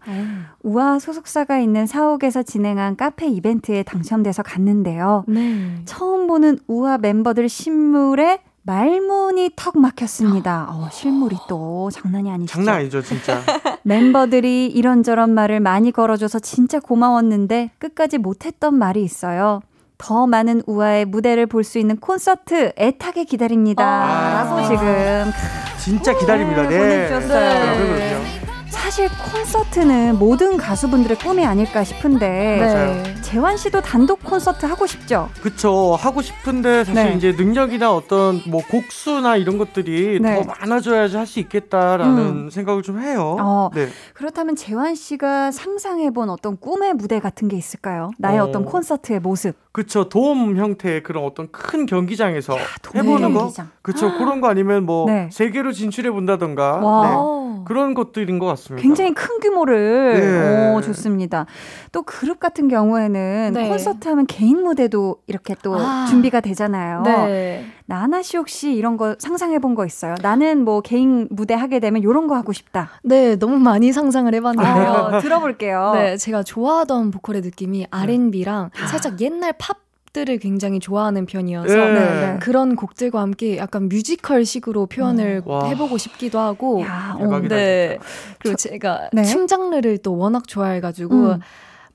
우아 소속사가 있는 사옥에서 진행한 카페 이벤트에 당첨돼서 갔는데요. 네. 처음 보는 우아 멤버들 실물에 말문이 턱 막혔습니다. 어, 실물이 또 장난이 아니시죠? 장난 아니죠, 진짜. 멤버들이 이런저런 말을 많이 걸어줘서 진짜 고마웠는데 끝까지 못했던 말이 있어요. 더 많은 우아의 무대를 볼 수 있는 콘서트 애타게 기다립니다. 아. 라고 지금 진짜 기다립니다. 네. 보내주셨어요. 그럼요. 사실 콘서트는 모든 가수분들의 꿈이 아닐까 싶은데 네. 재환 씨도 단독 콘서트 하고 싶죠? 그쵸. 하고 싶은데 사실 네. 이제 능력이나 어떤 뭐 곡수나 이런 것들이 네. 더 많아져야지 할 수 있겠다라는 음. 생각을 좀 해요. 어. 네. 그렇다면 재환 씨가 상상해본 어떤 꿈의 무대 같은 게 있을까요? 나의 어. 어. 떤 콘서트의 모습. 그쵸. 돔 형태의 그런 어떤 큰 경기장에서 돔 해보는 거. 경기장. 그쵸. 그런 거 아니면 뭐 네. 세계로 진출해 본다던가. 와. 네. 그런 것들인 것 같습니다. 굉장히 큰 규모를 네. 오, 좋습니다. 또 그룹 같은 경우에는 네. 콘서트 하면 개인 무대도 이렇게 또 아. 준비가 되잖아요. 네. 나나 씨 혹시 이런 거 상상해 본 거 있어요? 나는 뭐 개인 무대 하게 되면 이런 거 하고 싶다. 네, 너무 많이 상상을 해봤는데요. 어, 들어볼게요. 네, 제가 좋아하던 보컬의 느낌이 R&B랑 살짝 옛날 팝 들을 굉장히 좋아하는 편이어서 네. 네. 그런 곡들과 함께 약간 뮤지컬식으로 표현을 와. 해보고 싶기도 하고 야, 어, 대박이다. 네. 그리고 제가 네. 춤 장르를 또 워낙 좋아해가지고 음.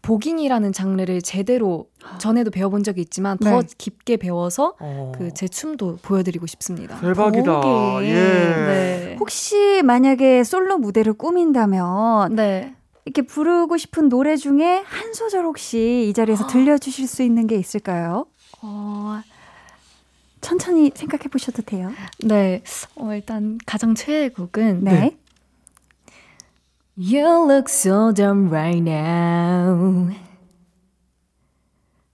복인이라는 장르를 제대로 전에도 배워본 적이 있지만 더 네. 깊게 배워서 어. 그제 춤도 보여드리고 싶습니다. 대박이다. 예. 네. 혹시 만약에 솔로 무대를 꾸민다면 네. 이렇게 부르고 싶은 노래 중에 한 소절 혹시 이 자리에서 들려주실 수 있는 게 있을까요? 어, 천천히 생각해 보셔도 돼요. 네. 어, 일단 가장 최애 곡은 네. You look so dumb right now.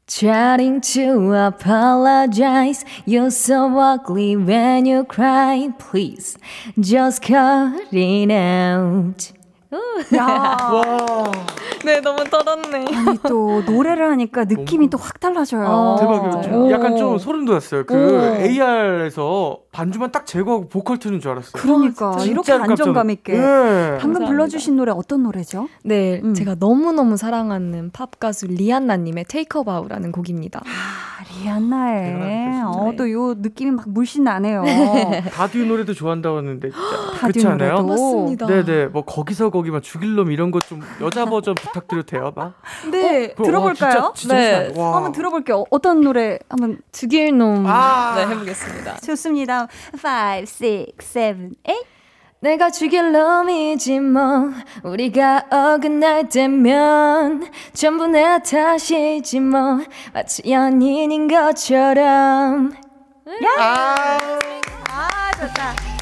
Trying to apologize. You're so ugly when you cry. Please, just cut it out. 야, 와 네, 너무 떨었네. 아니 또 노래를 하니까 느낌이 또 확 달라져요. 어, 대박이에요. 약간 좀 소름 돋았어요. 그 오. AR에서 반주만 딱 제거하고 보컬 트는 줄 알았어요. 그러니까 진짜로 이렇게 안정감 있게. 네. 방금 감사합니다. 불러주신 노래 어떤 노래죠? 네, 음. 제가 너무 너무 사랑하는 팝 가수 리안나님의 Take a Bow라는 곡입니다. 대단하다, 어, 또 요 느낌이 막 물씬 나네요. 다듀 노래도 좋아한다고 다듀 그렇지 않아요? 맞습니다. 네네 뭐 거기서 거기만 죽일 놈 이런 거 좀 여자 버전 부탁드려도 돼요, 막? 네, 그거, 와, 들어볼까요? 진짜, 진짜 네. 와. 한번 들어볼게요. 어떤 노래 한번 죽일 놈. 아. 네, 해보겠습니다. 좋습니다. 5, 6, 7, 8. 내가 죽일 놈이지 뭐. 우리가 어긋날 때면 전부 내 탓이지 뭐. 마치 연인인 것처럼. 아, 아, 좋다.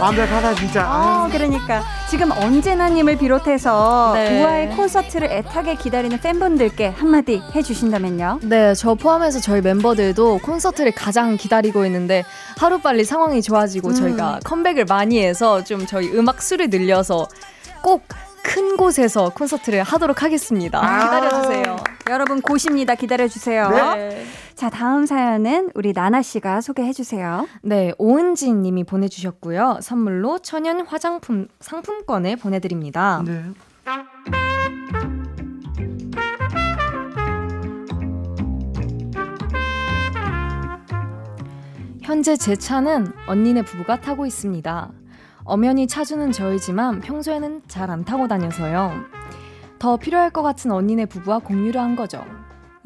완벽하다 진짜. 어, 그러니까 지금 언제나님을 비롯해서 네. 우아의 콘서트를 애타게 기다리는 팬분들께 한마디 해주신다면요. 네, 저 포함해서 저희 멤버들도 콘서트를 가장 기다리고 있는데 하루빨리 상황이 좋아지고 저희가 컴백을 많이 해서 좀 저희 음악 수를 늘려서 꼭 큰 곳에서 콘서트를 하도록 하겠습니다. 아. 기다려주세요. 여러분 고십니다. 기다려주세요. 네. 자, 다음 사연은 우리 나나 씨가 소개해 주세요. 네, 오은진 님이 보내 주셨고요. 선물로 천연 화장품 상품권을 보내 드립니다. 네. 현재 제 차는 언니네 부부가 타고 있습니다. 엄연히 차주는 저이지만 평소에는 잘 안 타고 다녀서요. 더 필요할 것 같은 언니네 부부와 공유를 한 거죠.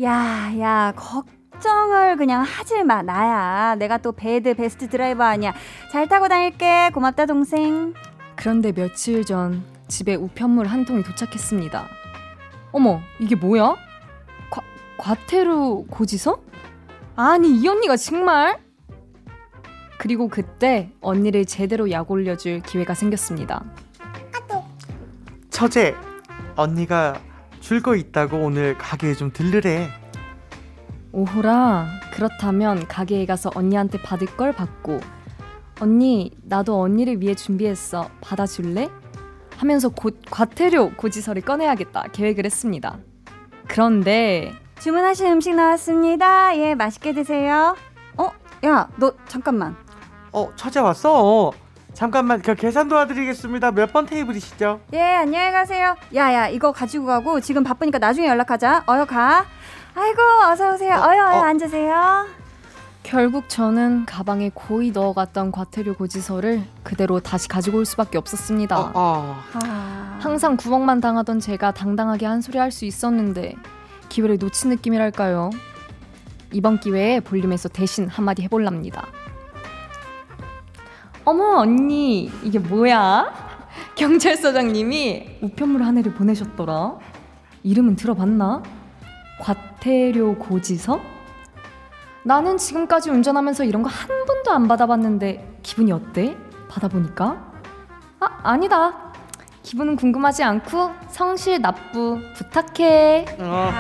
야, 야, 걱정을 그냥 하지 마. 나야. 내가 또 배드 베스트 드라이버 아니야. 잘 타고 다닐게. 고맙다, 동생. 그런데 며칠 전 집에 우편물 한 통이 도착했습니다. 어머, 이게 뭐야? 과, 과태료 고지서? 아니, 이 언니가 정말? 그리고 그때 언니를 제대로 약 올려줄 기회가 생겼습니다. 처제, 언니가 줄 거 있다고 오늘 가게에 좀 들르래. 오호라, 그렇다면 가게에 가서 언니한테 받을 걸 받고, 언니, 나도 언니를 위해 준비했어. 받아줄래? 하면서 곧 과태료 고지서를 꺼내야겠다 계획을 했습니다. 그런데 주문하신 음식 나왔습니다. 예, 맛있게 드세요. 어, 야, 너 잠깐만. 어, 처제 왔어. 잠깐만, 그 계산 도와드리겠습니다. 몇 번 테이블이시죠? 예, 안녕히 가세요. 야, 야, 이거 가지고 가고 지금 바쁘니까 나중에 연락하자. 어여 가. 아이고, 어서 오세요. 어 여, 어여 어. 앉으세요. 결국 저는 가방에 고이 넣어갔던 과태료 고지서를 그대로 다시 가지고 올 수밖에 없었습니다. 어, 어. 아, 항상 구멍만 당하던 제가 당당하게 한 소리 할 수 있었는데 기회를 놓친 느낌이랄까요. 이번 기회에 볼륨에서 대신 한마디 해볼랍니다. 어머 언니 이게 뭐야? 경찰서장님이 우편물 한 해를 보내셨더라. 이름은 들어봤나? 과태료 고지서? 나는 지금까지 운전하면서 이런 거 한 번도 안 받아봤는데 기분이 어때? 받아보니까? 아 아니다. 기분은 궁금하지 않고 성실 납부 부탁해. 어.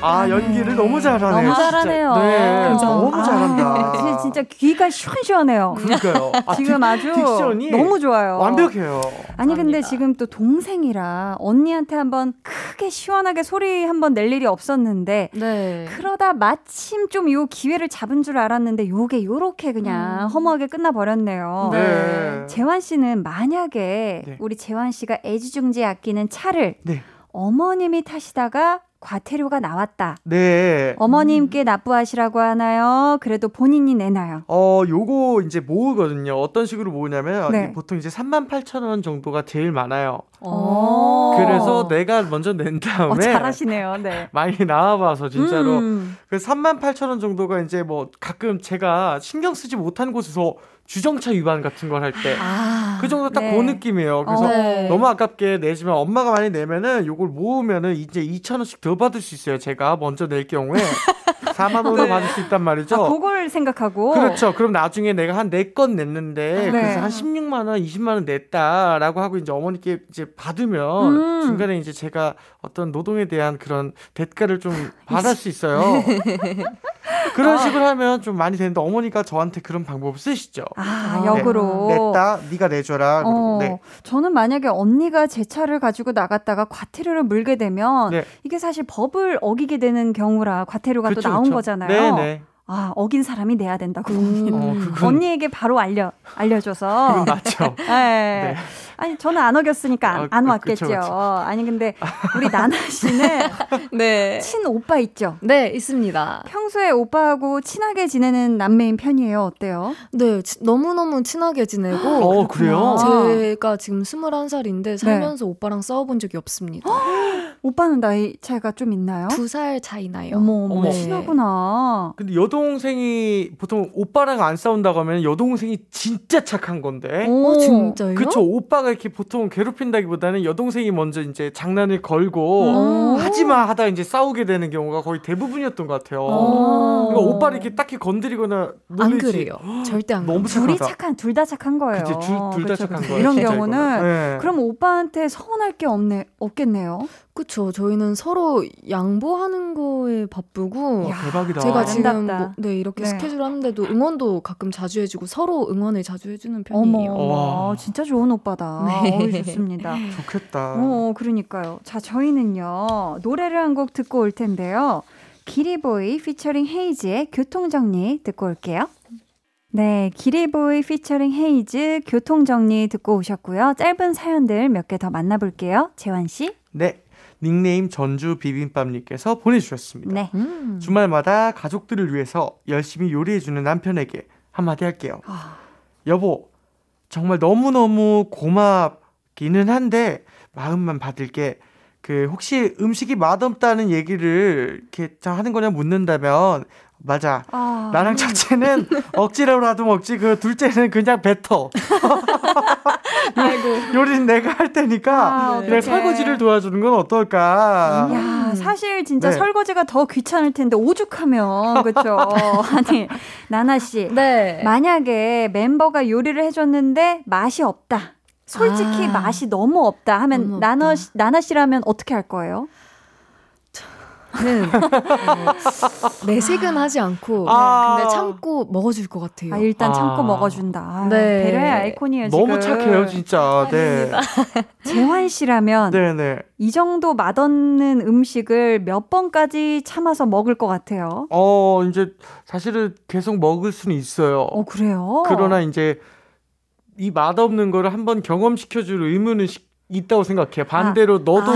아, 연기를 너무 잘하네요. 너무 진짜. 잘하네요. 네, 그죠? 너무 아, 잘한다. 진짜, 진짜 귀가 시원시원해요. 그러니까요. 아, 지금 딕- 아주 딕션이 너무 좋아요. 완벽해요. 아니 근데 감사합니다. 지금 또 동생이라 언니한테 한번 크게 시원하게 소리 한번 낼 일이 없었는데 네. 그러다 마침 좀 요 기회를 잡은 줄 알았는데 요게 요렇게 그냥 음. 허무하게 끝나 버렸네요. 네. 재환 씨는 만약에 네. 우리 재환 씨가 애지중지 아끼는 차를 네. 어머님이 타시다가 과태료가 나왔다. 네. 어머님께 납부하시라고 하나요? 그래도 본인이 내나요? 어, 요거 이제 모으거든요. 어떤 식으로 모으냐면 네. 보통 이제 3만 8천 원 정도가 제일 많아요. 어. 그래서 내가 먼저 낸 다음에 어, 잘하시네요. 네. 많이 나와 봐서 진짜로 음. 그 3만 8천 원 정도가 이제 뭐 가끔 제가 신경 쓰지 못한 곳에서 주정차 위반 같은 걸 할 때그 아. 정도 딱그 네. 느낌이에요. 그래서 어. 네. 너무 아깝게 내지만 엄마가 많이 내면은 요걸 모으면은 이제 2천 원씩 더 받을 수 있어요. 제가 먼저 낼 경우에 4만 원을 받을 수 있단 말이죠. 아, 그걸 생각하고. 그렇죠. 그럼 나중에 내가 한 네 건 냈는데 네. 그래서 한 16만 원, 20만 원 냈다라고 하고 이제 어머니께 이제 받으면 음. 중간에 이제 제가 어떤 노동에 대한 그런 대가를 좀 받을 수 있어요. 그런 식으로 하면 좀 많이 되는데 어머니가 저한테 그런 방법을 쓰시죠. 아, 네. 역으로. 냈다, 네가 내줘라. 어, 네. 저는 만약에 언니가 제 차를 가지고 나갔다가 과태료를 물게 되면 네. 이게 사실 법을 어기게 되는 경우라 과태료가 그쵸, 또 나온 그쵸. 거잖아요. 네네. 아, 어긴 사람이 내야 된다고 봅니다. 어, 그건, 언니에게 바로 알려 알려줘서. 맞죠. 네. 네. 아니 저는 안 어겼으니까 안, 아, 안 그- 왔겠죠. 그쵸, 그쵸. 아니 근데 우리 나나 씨는 네. 친 오빠 있죠. 네, 있습니다. 평소에 오빠하고 친하게 지내는 남매인 편이에요. 어때요? 네, 치- 너무 너무 친하게 지내고. 어, 그래요? 제가 지금 21 살인데 살면서 오빠랑 싸워본 적이 없습니다. 오빠는 나이 차이가 좀 있나요? 두 살 차이 나요. 어머 어머 어머. 친하구나. 근데 여동생이 보통 오빠랑 안 싸운다고 하면 여동생이 진짜 착한 건데. 어, 진짜요? 그쵸 오빠가 이렇게 보통 괴롭힌다기보다는 여동생이 먼저 이제 장난을 걸고 음. 하지마 하다 이제 싸우게 되는 경우가 거의 대부분이었던 것 같아요. 어. 그러니까 오빠를 이렇게 딱히 건드리거나 안 놀리지. 그래요. 절대 안 너무 그래요. 둘이. 착한 둘 다 착한 거예요. 그치 둘다 그쵸, 착한 그쵸. 거예요. 이런 경우는. 네. 그럼 오빠한테 서운할 게 없네 없겠네요. 그쵸. 저희는 서로 양보하는 거에 바쁘고. 와, 대박이다. 제가 지금. 뭐, 네 이렇게 네. 스케줄 하는데도 응원도 가끔 자주 해주고 서로 응원을 자주 해주는 어머, 편이에요. 와. 어머, 진짜 좋은 오빠다. 네. 어이, 좋습니다. 좋겠다. 어, 그러니까요. 자, 저희는요, 노래를 한 곡 듣고 올 텐데요. 기리보이 피처링 헤이즈의 교통정리 듣고 올게요. 네, 기리보이 피처링 헤이즈 교통정리 듣고 오셨고요. 짧은 사연들 몇 개 더 만나볼게요. 재환 씨. 네. 닉네임 전주 비빔밥님께서 보내주셨습니다. 네. 음. 주말마다 가족들을 위해서 열심히 요리해주는 남편에게 한마디 할게요. 아, 여보, 정말 너무너무 고맙기는 한데, 마음만 받을게. 그, 혹시 음식이 맛없다는 얘기를 이렇게 자- 하는 거냐 묻는다면, 맞아. 아, 나랑 첫째는 억지로라도 먹지, 그 둘째는 그냥 뱉어. 아이고. 요리는 내가 할 테니까, 아, 그냥. 설거지를 도와주는 건 어떨까. 야, 사실 진짜 네. 설거지가 더 귀찮을 텐데 오죽하면 그렇죠. 아니 나나 씨, 네. 만약에 멤버가 요리를 해줬는데 맛이 없다. 솔직히 아. 맛이 너무 없다 하면 너무 나나 없다. 씨- 나나 씨라면 어떻게 할 거예요? 는 어, 내색은 하지 않고 아. 근데 참고 먹어줄 것 같아요. 아, 일단 아. 참고 먹어준다. 아, 네. 배려의 아이콘이에요 지금. 너무 착해요, 진짜. 네. 재환 씨라면 네네. 이 정도 맛없는 음식을 몇 번까지 참아서 먹을 것 같아요. 어, 이제 사실은 계속 먹을 수는 있어요. 어 그래요? 그러나 이제 이 맛없는 거를 한번 경험시켜줄 의무는 시- 있다고 생각해. 반대로 너도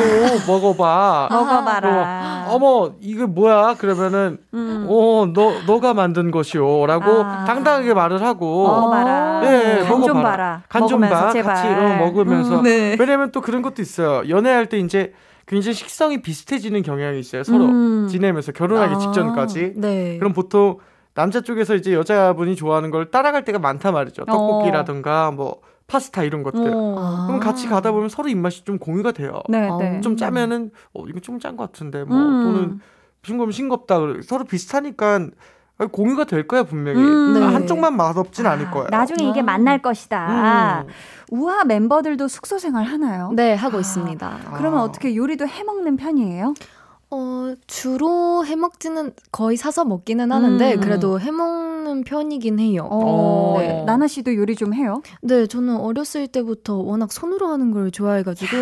먹어봐. 먹어봐라. 어, 어머, 이거 뭐야? 그러면은, 음. 어, 너, 너가 만든 것이오. 라고 아. 당당하게 말을 하고. 먹어봐라. 네, 간좀 먹어봐라. 봐라. 간 좀 봐. 제발. 같이 어, 먹으면서. 음, 네. 왜냐면 또 그런 것도 있어요. 연애할 때 이제 굉장히 식성이 비슷해지는 경향이 있어요. 서로 음. 지내면서 결혼하기 아, 직전까지. 네. 그럼 보통 남자 쪽에서 이제 여자분이 좋아하는 걸 따라갈 때가 많단 말이죠. 떡볶이라든가 뭐 파스타 이런 것들. 어. 아. 그럼 같이 가다 보면 서로 입맛이 좀 공유가 돼요. 네, 어. 네. 좀 짜면은 어 이거 좀 짠 것 같은데 뭐 음. 또는 싱거우면 싱겁다. 서로 비슷하니까 공유가 될 거야 분명히. 음. 네. 한쪽만 맛없진 않을 거예요. 나중에 이게 아. 만날 것이다. 음. 우아 멤버들도 숙소 생활 하나요? 네, 하고 있습니다. 그러면 아. 어떻게 요리도 해 먹는 편이에요? 어, 주로 해먹지는 거의 사서 먹기는 하는데 음. 그래도 해먹는 편이긴 해요. 어, 네. 나나 씨도 요리 좀 해요? 네, 저는 어렸을 때부터 워낙 손으로 하는 걸 좋아해가지고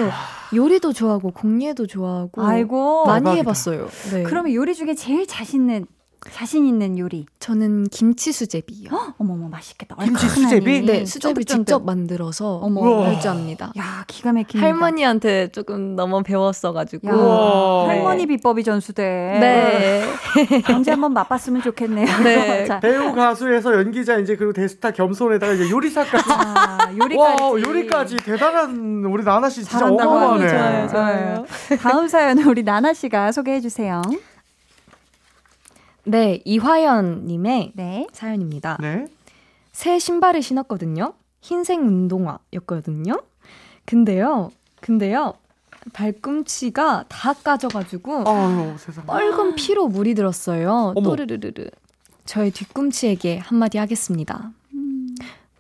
요리도 좋아하고 공예도 좋아하고 아이고. 많이 대박이다. 해봤어요. 네. 그러면 요리 중에 제일 자신 있는 자신 있는 요리. 저는 김치 수제비요. 어머머 맛있겠다. 김치 얼큰하니. 수제비? 네, 수제비. 직접 만들어서 어머. 우와. 할줄 압니다. 야 기가 막힙니다. 할머니한테 조금 너무 배웠어 가지고. 야, 우와. 할머니 비법이 전수돼. 네. 언제 한번 맛봤으면 좋겠네요. 네. 자, 배우 가수에서 연기자 이제 그리고 대스타 겸손에다가 이제 요리사까지. 아, 요리까지. 와 요리까지 대단한 우리 나나 씨 진짜 어마어마하네. 좋아요, 좋아요. 다음 사연은 우리 나나 씨가 소개해 주세요. 네, 이화연 님의 네. 사연입니다. 네. 새 신발을 신었거든요. 흰색 운동화였거든요. 근데요, 근데요, 발꿈치가 다 까져가지고 어유 세상. 뻘건 피로 물이 들었어요. 어머. 또르르르르. 저의 뒤꿈치에게 한마디 하겠습니다.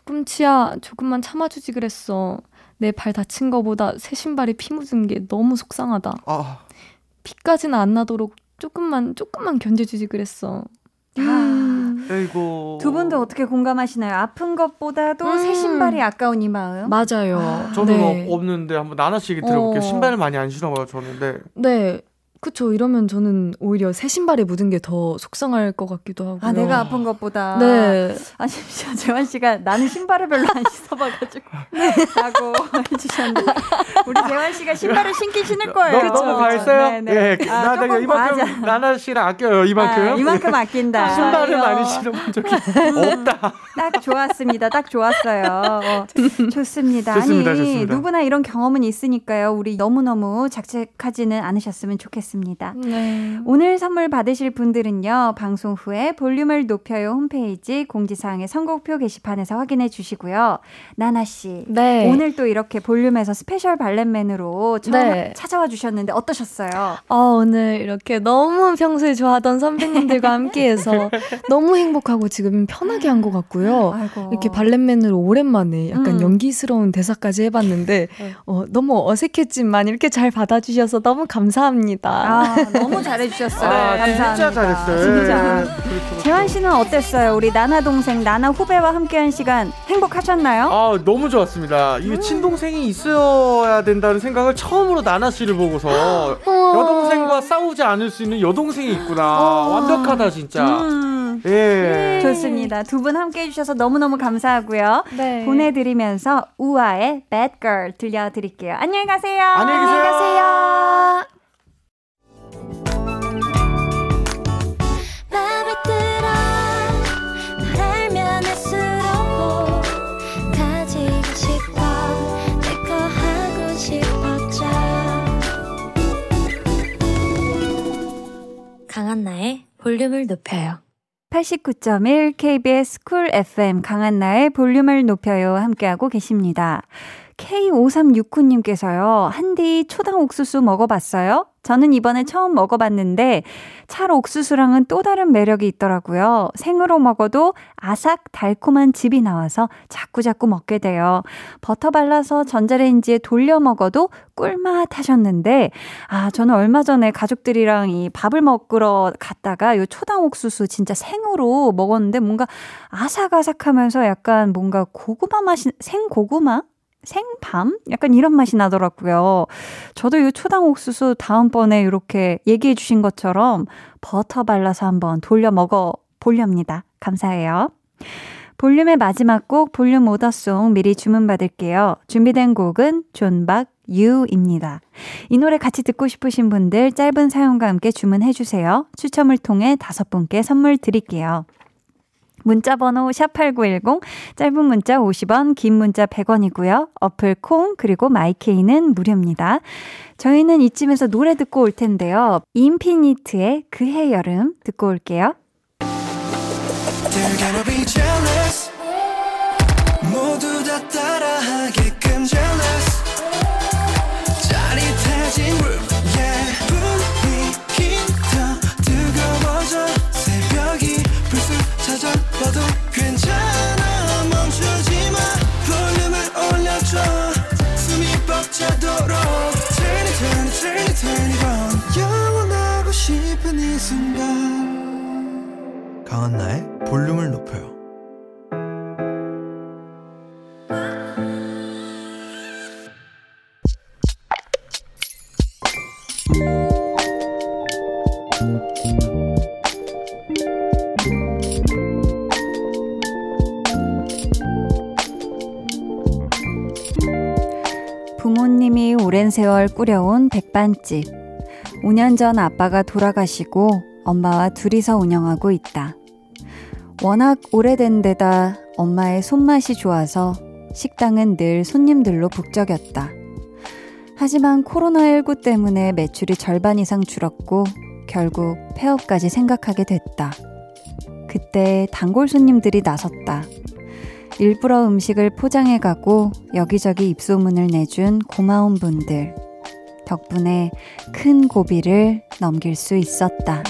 꿈치야, 조금만 참아주지 그랬어. 내 발 다친 거보다 새 신발에 피 묻은 게 너무 속상하다. 아 피까지는 안 나도록 조금만 조금만 견뎌주지 그랬어. 음. 아이고. 두 분도 어떻게 공감하시나요? 아픈 것보다도 음. 새 신발이 아까운 이 마음. 맞아요. 저는 네. 어, 없는데 한번 나나 씨 얘기 들어볼게요. 어. 신발을 많이 안 신어봐요 저는. 네. 네. 그쵸. 이러면 저는 오히려 새 신발에 묻은 게 더 속상할 것 같기도 하고요. 아 내가 아픈 것보다. 네. 아 심지어 재환 씨가 나는 신발을 별로 안 씻어봐가지고 네. 라고 해주셨는데 우리 재환 씨가 신발을 신긴 신을 거예요. 너무 너무 가 있어요. 네, 네. 예. 아, 나 이만큼 나나 씨를 아껴요. 이만큼. 아, 이만큼 아낀다. 신발을. 많이 신어본 적이 없다. 딱 좋았습니다. 딱 좋았어요. 어, 좋습니다. 좋습니다, 아니 좋습니다. 누구나 이런 경험은 있으니까요. 우리 너무 너무 작책하지는 않으셨으면 좋겠습니다. 네. 오늘 선물 받으실 분들은요, 방송 후에 볼륨을 높여요 홈페이지 공지사항의 선곡표 게시판에서 확인해 주시고요. 나나 씨. 네. 오늘 또 이렇게 볼륨에서 special valet man으로 네. 찾아와 주셨는데 어떠셨어요? 어, 오늘 이렇게 너무 평소에 좋아하던 선배님들과 함께해서 너무 행복하고 지금 편하게 한 것 같고요. 아이고. 이렇게 valet man으로 오랜만에 약간 음. 연기스러운 대사까지 해봤는데 어, 너무 어색했지만 이렇게 잘 받아주셔서 너무 감사합니다. 아, 너무 잘해주셨어요. 아, 감사합니다. 진짜 잘했어요. 진짜. 예. 재환 씨는 어땠어요? 우리 나나 동생, 나나 후배와 함께한 시간 행복하셨나요? 아 너무 좋았습니다. 음. 이게 친동생이 있어야 된다는 생각을 처음으로 나나 씨를 보고서 여동생과 싸우지 않을 수 있는 여동생이 있구나. 완벽하다 진짜. 음. 예. 좋습니다. 두 분 함께 해주셔서 너무너무 감사하고요. 네. 보내드리면서 우아의 Bad Girl 들려드릴게요. 안녕히 가세요. 안녕히 계세요. 알수록 가지고 강한나의 볼륨을 높여요 89.1 KBS Cool FM 강한나의 볼륨을 높여요 함께하고 계십니다. K5369님께서요. 한디 초당 옥수수 먹어봤어요? 저는 이번에 처음 먹어봤는데 찰 옥수수랑은 또 다른 매력이 있더라고요. 생으로 먹어도 아삭 달콤한 즙이 나와서 자꾸자꾸 먹게 돼요. 버터 발라서 전자레인지에 돌려 먹어도 꿀맛 하셨는데 아 저는 얼마 전에 가족들이랑 이 밥을 먹으러 갔다가 요 초당 옥수수 진짜 생으로 먹었는데 뭔가 아삭아삭 하면서 약간 뭔가 고구마 맛이 생고구마 생밤? 약간 이런 맛이 나더라고요. 저도 이 초당 옥수수 다음번에 이렇게 얘기해 주신 것처럼 버터 발라서 한번 돌려 먹어 보렵니다. 감사해요. 볼륨의 마지막 곡 볼륨 order song 미리 주문받을게요. 준비된 곡은 존박 U입니다. 이 노래 같이 듣고 싶으신 분들 짧은 사연과 함께 주문해 주세요. 추첨을 통해 다섯 분께 선물 드릴게요. 문자 번호 샵8910 짧은 문자 50원 긴 문자 100원이고요. 어플 콩 그리고 마이케이는 무료입니다. 저희는 이쯤에서 노래 듣고 올 텐데요. 인피니트의 그해 여름 듣고 올게요. 순간 강한나의 볼륨을 높여요. 부모님이 오랜 세월 꾸려온 백반집. 5년 전 아빠가 돌아가시고 엄마와 둘이서 운영하고 있다. 워낙 오래된 데다 엄마의 손맛이 좋아서 식당은 늘 손님들로 북적였다. 하지만 코로나19 때문에 매출이 절반 이상 줄었고 결국 폐업까지 생각하게 됐다. 그때 단골 손님들이 나섰다. 일부러 음식을 포장해 가고 여기저기 입소문을 내준 고마운 분들. 덕분에 큰 고비를 넘길 수 있었다.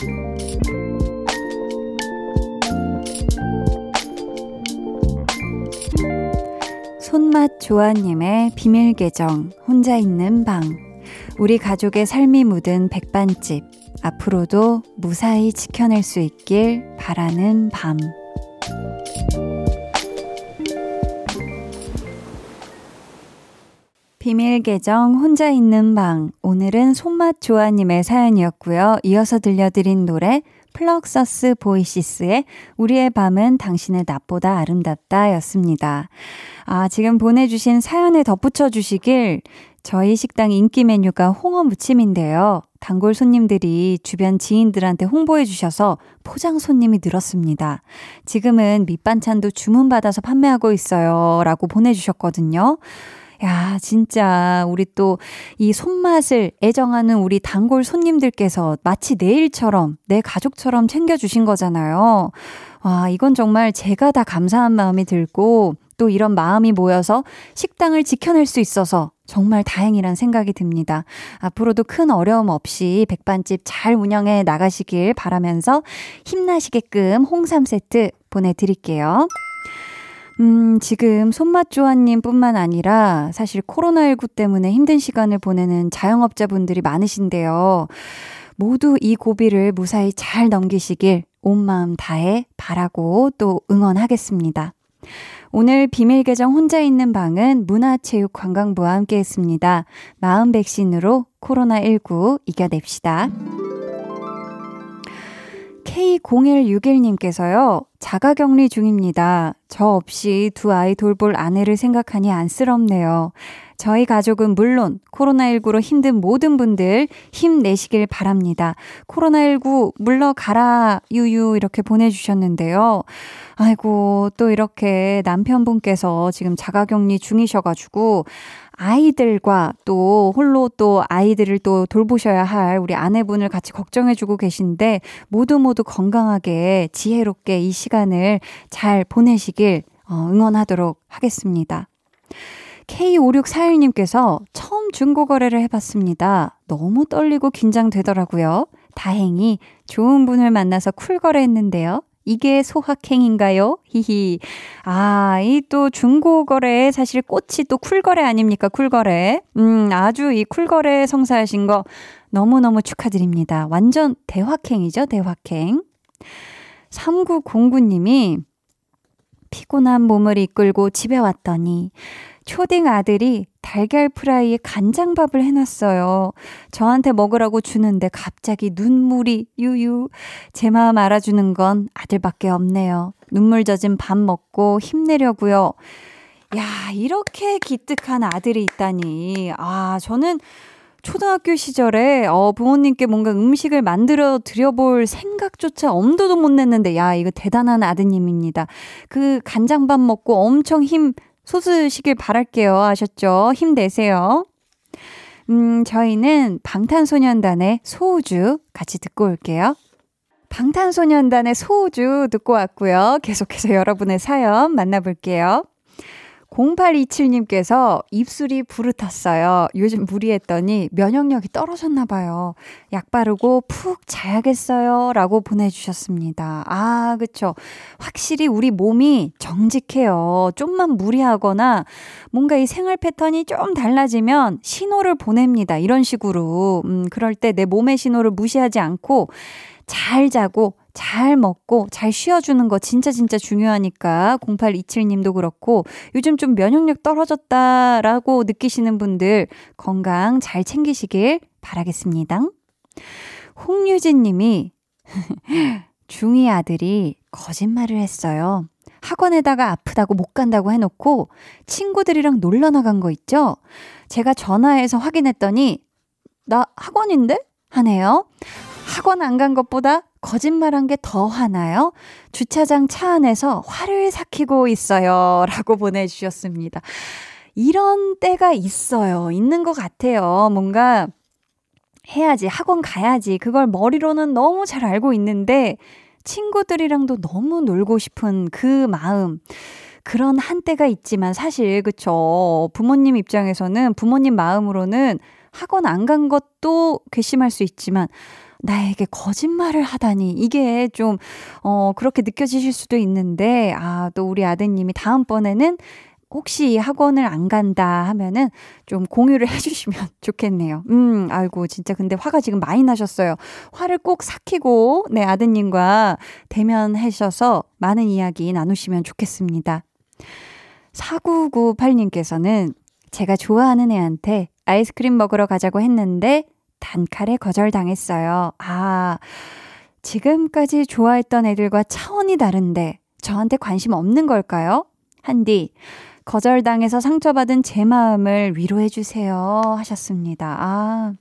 손맛 조아님의 비밀 계정, 혼자 있는 방. 우리 가족의 삶이 묻은 백반집. 앞으로도 무사히 지켜낼 수 있길 바라는 밤. 비밀 계정 혼자 있는 방. 오늘은 손맛 조아님의 사연이었고요. 이어서 들려드린 노래 Fluxus Voices의 우리의 밤은 당신의 낮보다 아름답다 였습니다. 아, 지금 보내주신 사연에 덧붙여 주시길 저희 식당 인기 메뉴가 홍어 무침인데요. 단골 손님들이 주변 지인들한테 홍보해 주셔서 포장 손님이 늘었습니다. 지금은 밑반찬도 주문받아서 판매하고 있어요. 라고 보내주셨거든요. 야, 진짜, 우리 또 이 손맛을 애정하는 우리 단골 손님들께서 마치 내 일처럼, 내 가족처럼 챙겨주신 거잖아요. 와, 이건 정말 제가 다 감사한 마음이 들고, 또 이런 마음이 모여서 식당을 지켜낼 수 있어서 정말 다행이란 생각이 듭니다. 앞으로도 큰 어려움 없이 백반집 잘 운영해 나가시길 바라면서 힘나시게끔 홍삼 세트 보내드릴게요. 음, 지금 손맛조아님 뿐만 아니라 사실 코로나19 때문에 힘든 시간을 보내는 자영업자분들이 많으신데요. 모두 이 고비를 무사히 잘 넘기시길 온 마음 다해 바라고 또 응원하겠습니다. 오늘 비밀 계정 혼자 있는 방은 문화체육관광부와 함께 했습니다. 마음 백신으로 코로나19 이겨냅시다. K0161님께서요, 자가 격리 중입니다. 저 없이 두 아이 돌볼 아내를 생각하니 안쓰럽네요. 저희 가족은 물론 코로나19로 힘든 모든 분들 힘내시길 바랍니다. 코로나19 물러가라, 유유, 이렇게 보내주셨는데요. 아이고, 또 이렇게 남편분께서 지금 자가격리 중이셔가지고, 아이들과 또 홀로 또 아이들을 또 돌보셔야 할 우리 아내분을 같이 걱정해주고 계신데 모두 모두 건강하게 지혜롭게 이 시간을 잘 보내시길 어, 응원하도록 하겠습니다. K5641님께서 처음 중고거래를 해봤습니다. 너무 떨리고 긴장되더라고요. 다행히 좋은 분을 만나서 쿨거래했는데요. 이게 소확행인가요? 히히. 아, 이 또 중고거래에 사실 꽃이 또 쿨거래 아닙니까? 쿨거래. 음, 아주 이 쿨거래 성사하신 거 너무너무 축하드립니다. 완전 대확행이죠, 대확행. 3909님이 피곤한 몸을 이끌고 집에 왔더니 초딩 아들이 달걀 프라이에 간장밥을 해놨어요. 저한테 먹으라고 주는데 갑자기 눈물이 유유. 제 마음 알아주는 건 아들밖에 없네요. 눈물 젖은 밥 먹고 힘내려고요. 야, 이렇게 기특한 아들이 있다니. 아, 저는 초등학교 시절에 어 부모님께 뭔가 음식을 만들어 드려볼 생각조차 엄두도 못 냈는데 야 이거 대단한 아드님입니다. 그 간장밥 먹고 엄청 힘 솟으시길 바랄게요. 아셨죠? 힘내세요. 음, 저희는 방탄소년단의 소우주 같이 듣고 올게요. 방탄소년단의 소우주 듣고 왔고요. 계속해서 여러분의 사연 만나볼게요. 0827님께서 입술이 부르텄어요. 요즘 무리했더니 면역력이 떨어졌나 봐요. 약 바르고 푹 자야겠어요. 라고 보내주셨습니다. 아, 그쵸. 확실히 우리 몸이 정직해요. 좀만 무리하거나 뭔가 이 생활 패턴이 좀 달라지면 신호를 보냅니다. 이런 식으로. 음, 그럴 때 내 몸의 신호를 무시하지 않고 잘 자고 잘 먹고 잘 쉬어주는 거 진짜 진짜 중요하니까 0827님도 그렇고 요즘 좀 면역력 떨어졌다라고 느끼시는 분들 건강 잘 챙기시길 바라겠습니다. 홍유진 님이 중2 아들이 거짓말을 했어요. 학원에다가 아프다고 못 간다고 해놓고 친구들이랑 놀러 나간 거 있죠? 제가 전화해서 확인했더니 나 학원인데? 하네요. 학원 안 간 것보다 거짓말한 게 더 화나요? 주차장 차 안에서 화를 삭히고 있어요. 라고 보내주셨습니다. 이런 때가 있어요. 있는 것 같아요. 뭔가 해야지, 학원 가야지. 그걸 머리로는 너무 잘 알고 있는데 친구들이랑도 너무 놀고 싶은 그 마음. 그런 한때가 있지만 사실, 그쵸. 부모님 입장에서는 부모님 마음으로는 학원 안 간 것도 괘씸할 수 있지만 나에게 거짓말을 하다니 이게 좀 어 그렇게 느껴지실 수도 있는데 아 또 우리 아드님이 다음번에는 혹시 학원을 안 간다 하면은 좀 공유를 해주시면 좋겠네요. 음, 아이고, 진짜 근데 화가 지금 많이 나셨어요. 화를 꼭 삭히고, 네, 아드님과 대면하셔서 많은 이야기 나누시면 좋겠습니다. 4998님께서는 제가 좋아하는 애한테 아이스크림 먹으러 가자고 했는데 단칼에 거절당했어요. 아, 지금까지 좋아했던 애들과 차원이 다른데 저한테 관심 없는 걸까요? 한디, 거절당해서 상처받은 제 마음을 위로해주세요. 하셨습니다. 아.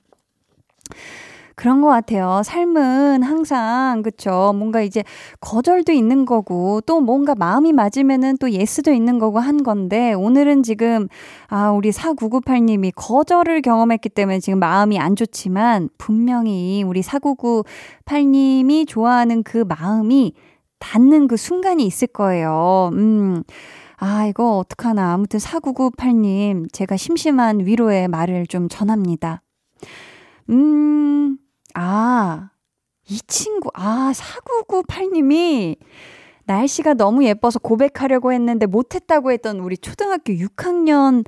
그런 것 같아요. 삶은 항상, 그쵸. 뭔가 이제 거절도 있는 거고, 또 뭔가 마음이 맞으면은 또 예스도 있는 거고 한 건데, 오늘은 지금, 아, 우리 4998님이 거절을 경험했기 때문에 지금 마음이 안 좋지만, 분명히 우리 4998님이 좋아하는 그 마음이 닿는 그 순간이 있을 거예요. 음. 아, 이거 어떡하나. 아무튼 4998님, 제가 심심한 위로의 말을 좀 전합니다. 음, 아, 이 친구, 아, 4998님이 날씨가 너무 예뻐서 고백하려고 했는데 못했다고 했던 우리 초등학교 6학년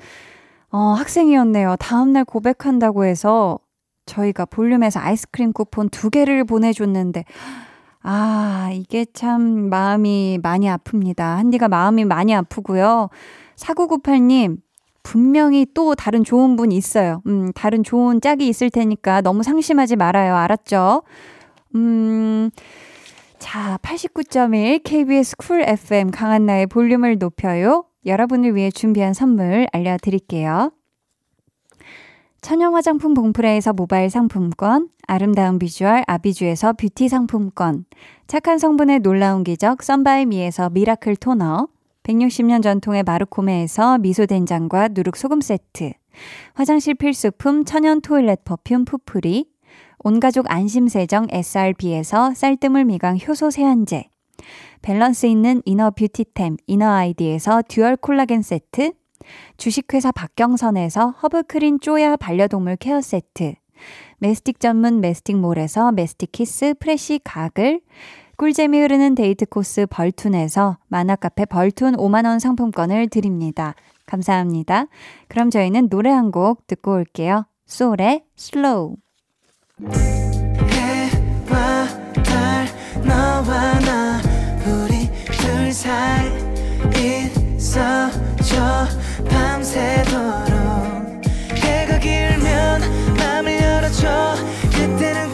어, 학생이었네요. 다음날 고백한다고 해서 저희가 볼륨에서 아이스크림 쿠폰 두 개를 보내줬는데, 아, 이게 참 마음이 많이 아픕니다. 한디가 마음이 많이 아프고요. 4998님, 분명히 또 다른 좋은 분 있어요. 음, 다른 좋은 짝이 있을 테니까 너무 상심하지 말아요. 알았죠? 음, 자, 89.1 KBS 쿨 FM 강한나의 볼륨을 높여요. 여러분을 위해 준비한 선물 알려드릴게요. 천연 화장품 봉프레에서 모바일 상품권, 아름다운 비주얼 아비주에서 뷰티 상품권, 착한 성분의 놀라운 기적 썬바이미에서 miracle toner, 160년 전통의 마르코메에서 미소된장과 누룩소금 세트, 화장실 필수품 천연 toilet perfume 푸프리, 온가족 안심세정 SRB에서 쌀뜨물 미강 효소 세안제, 밸런스 있는 inner beauty템 이너 아이디에서 dual 콜라겐 세트, 주식회사 박경선에서 허브크린 쪼야 반려동물 care 세트, 메스틱 전문 메스틱몰에서 메스틱 kiss fresh 가글, 꿀잼이 흐르는 데이트 코스 벌툰에서 만화카페 벌툰 5만원 상품권을 드립니다. 감사합니다. 그럼 저희는 노래 한 곡 듣고 올게요. 소울의 Slow. 해와 달 너와 나 우리 둘 사이 있어줘 밤새도록 해가 길면 맘을 열어줘 그때는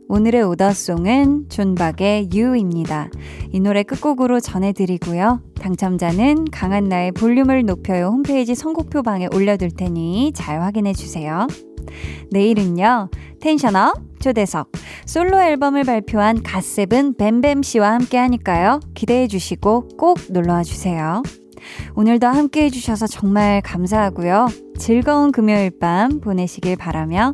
오늘의 오더송은 존박의 유입니다. 이 노래 끝곡으로 전해드리고요. 당첨자는 강한나의 볼륨을 높여요 홈페이지 선곡표 방에 올려둘 테니 잘 확인해주세요. 내일은요, 텐션업 초대석 솔로 앨범을 발표한 갓세븐 뱀뱀 씨와 함께 하니까요. 기대해 주시고 꼭 놀러와 주세요. 오늘도 함께 해주셔서 정말 감사하고요. 즐거운 금요일 밤 보내시길 바라며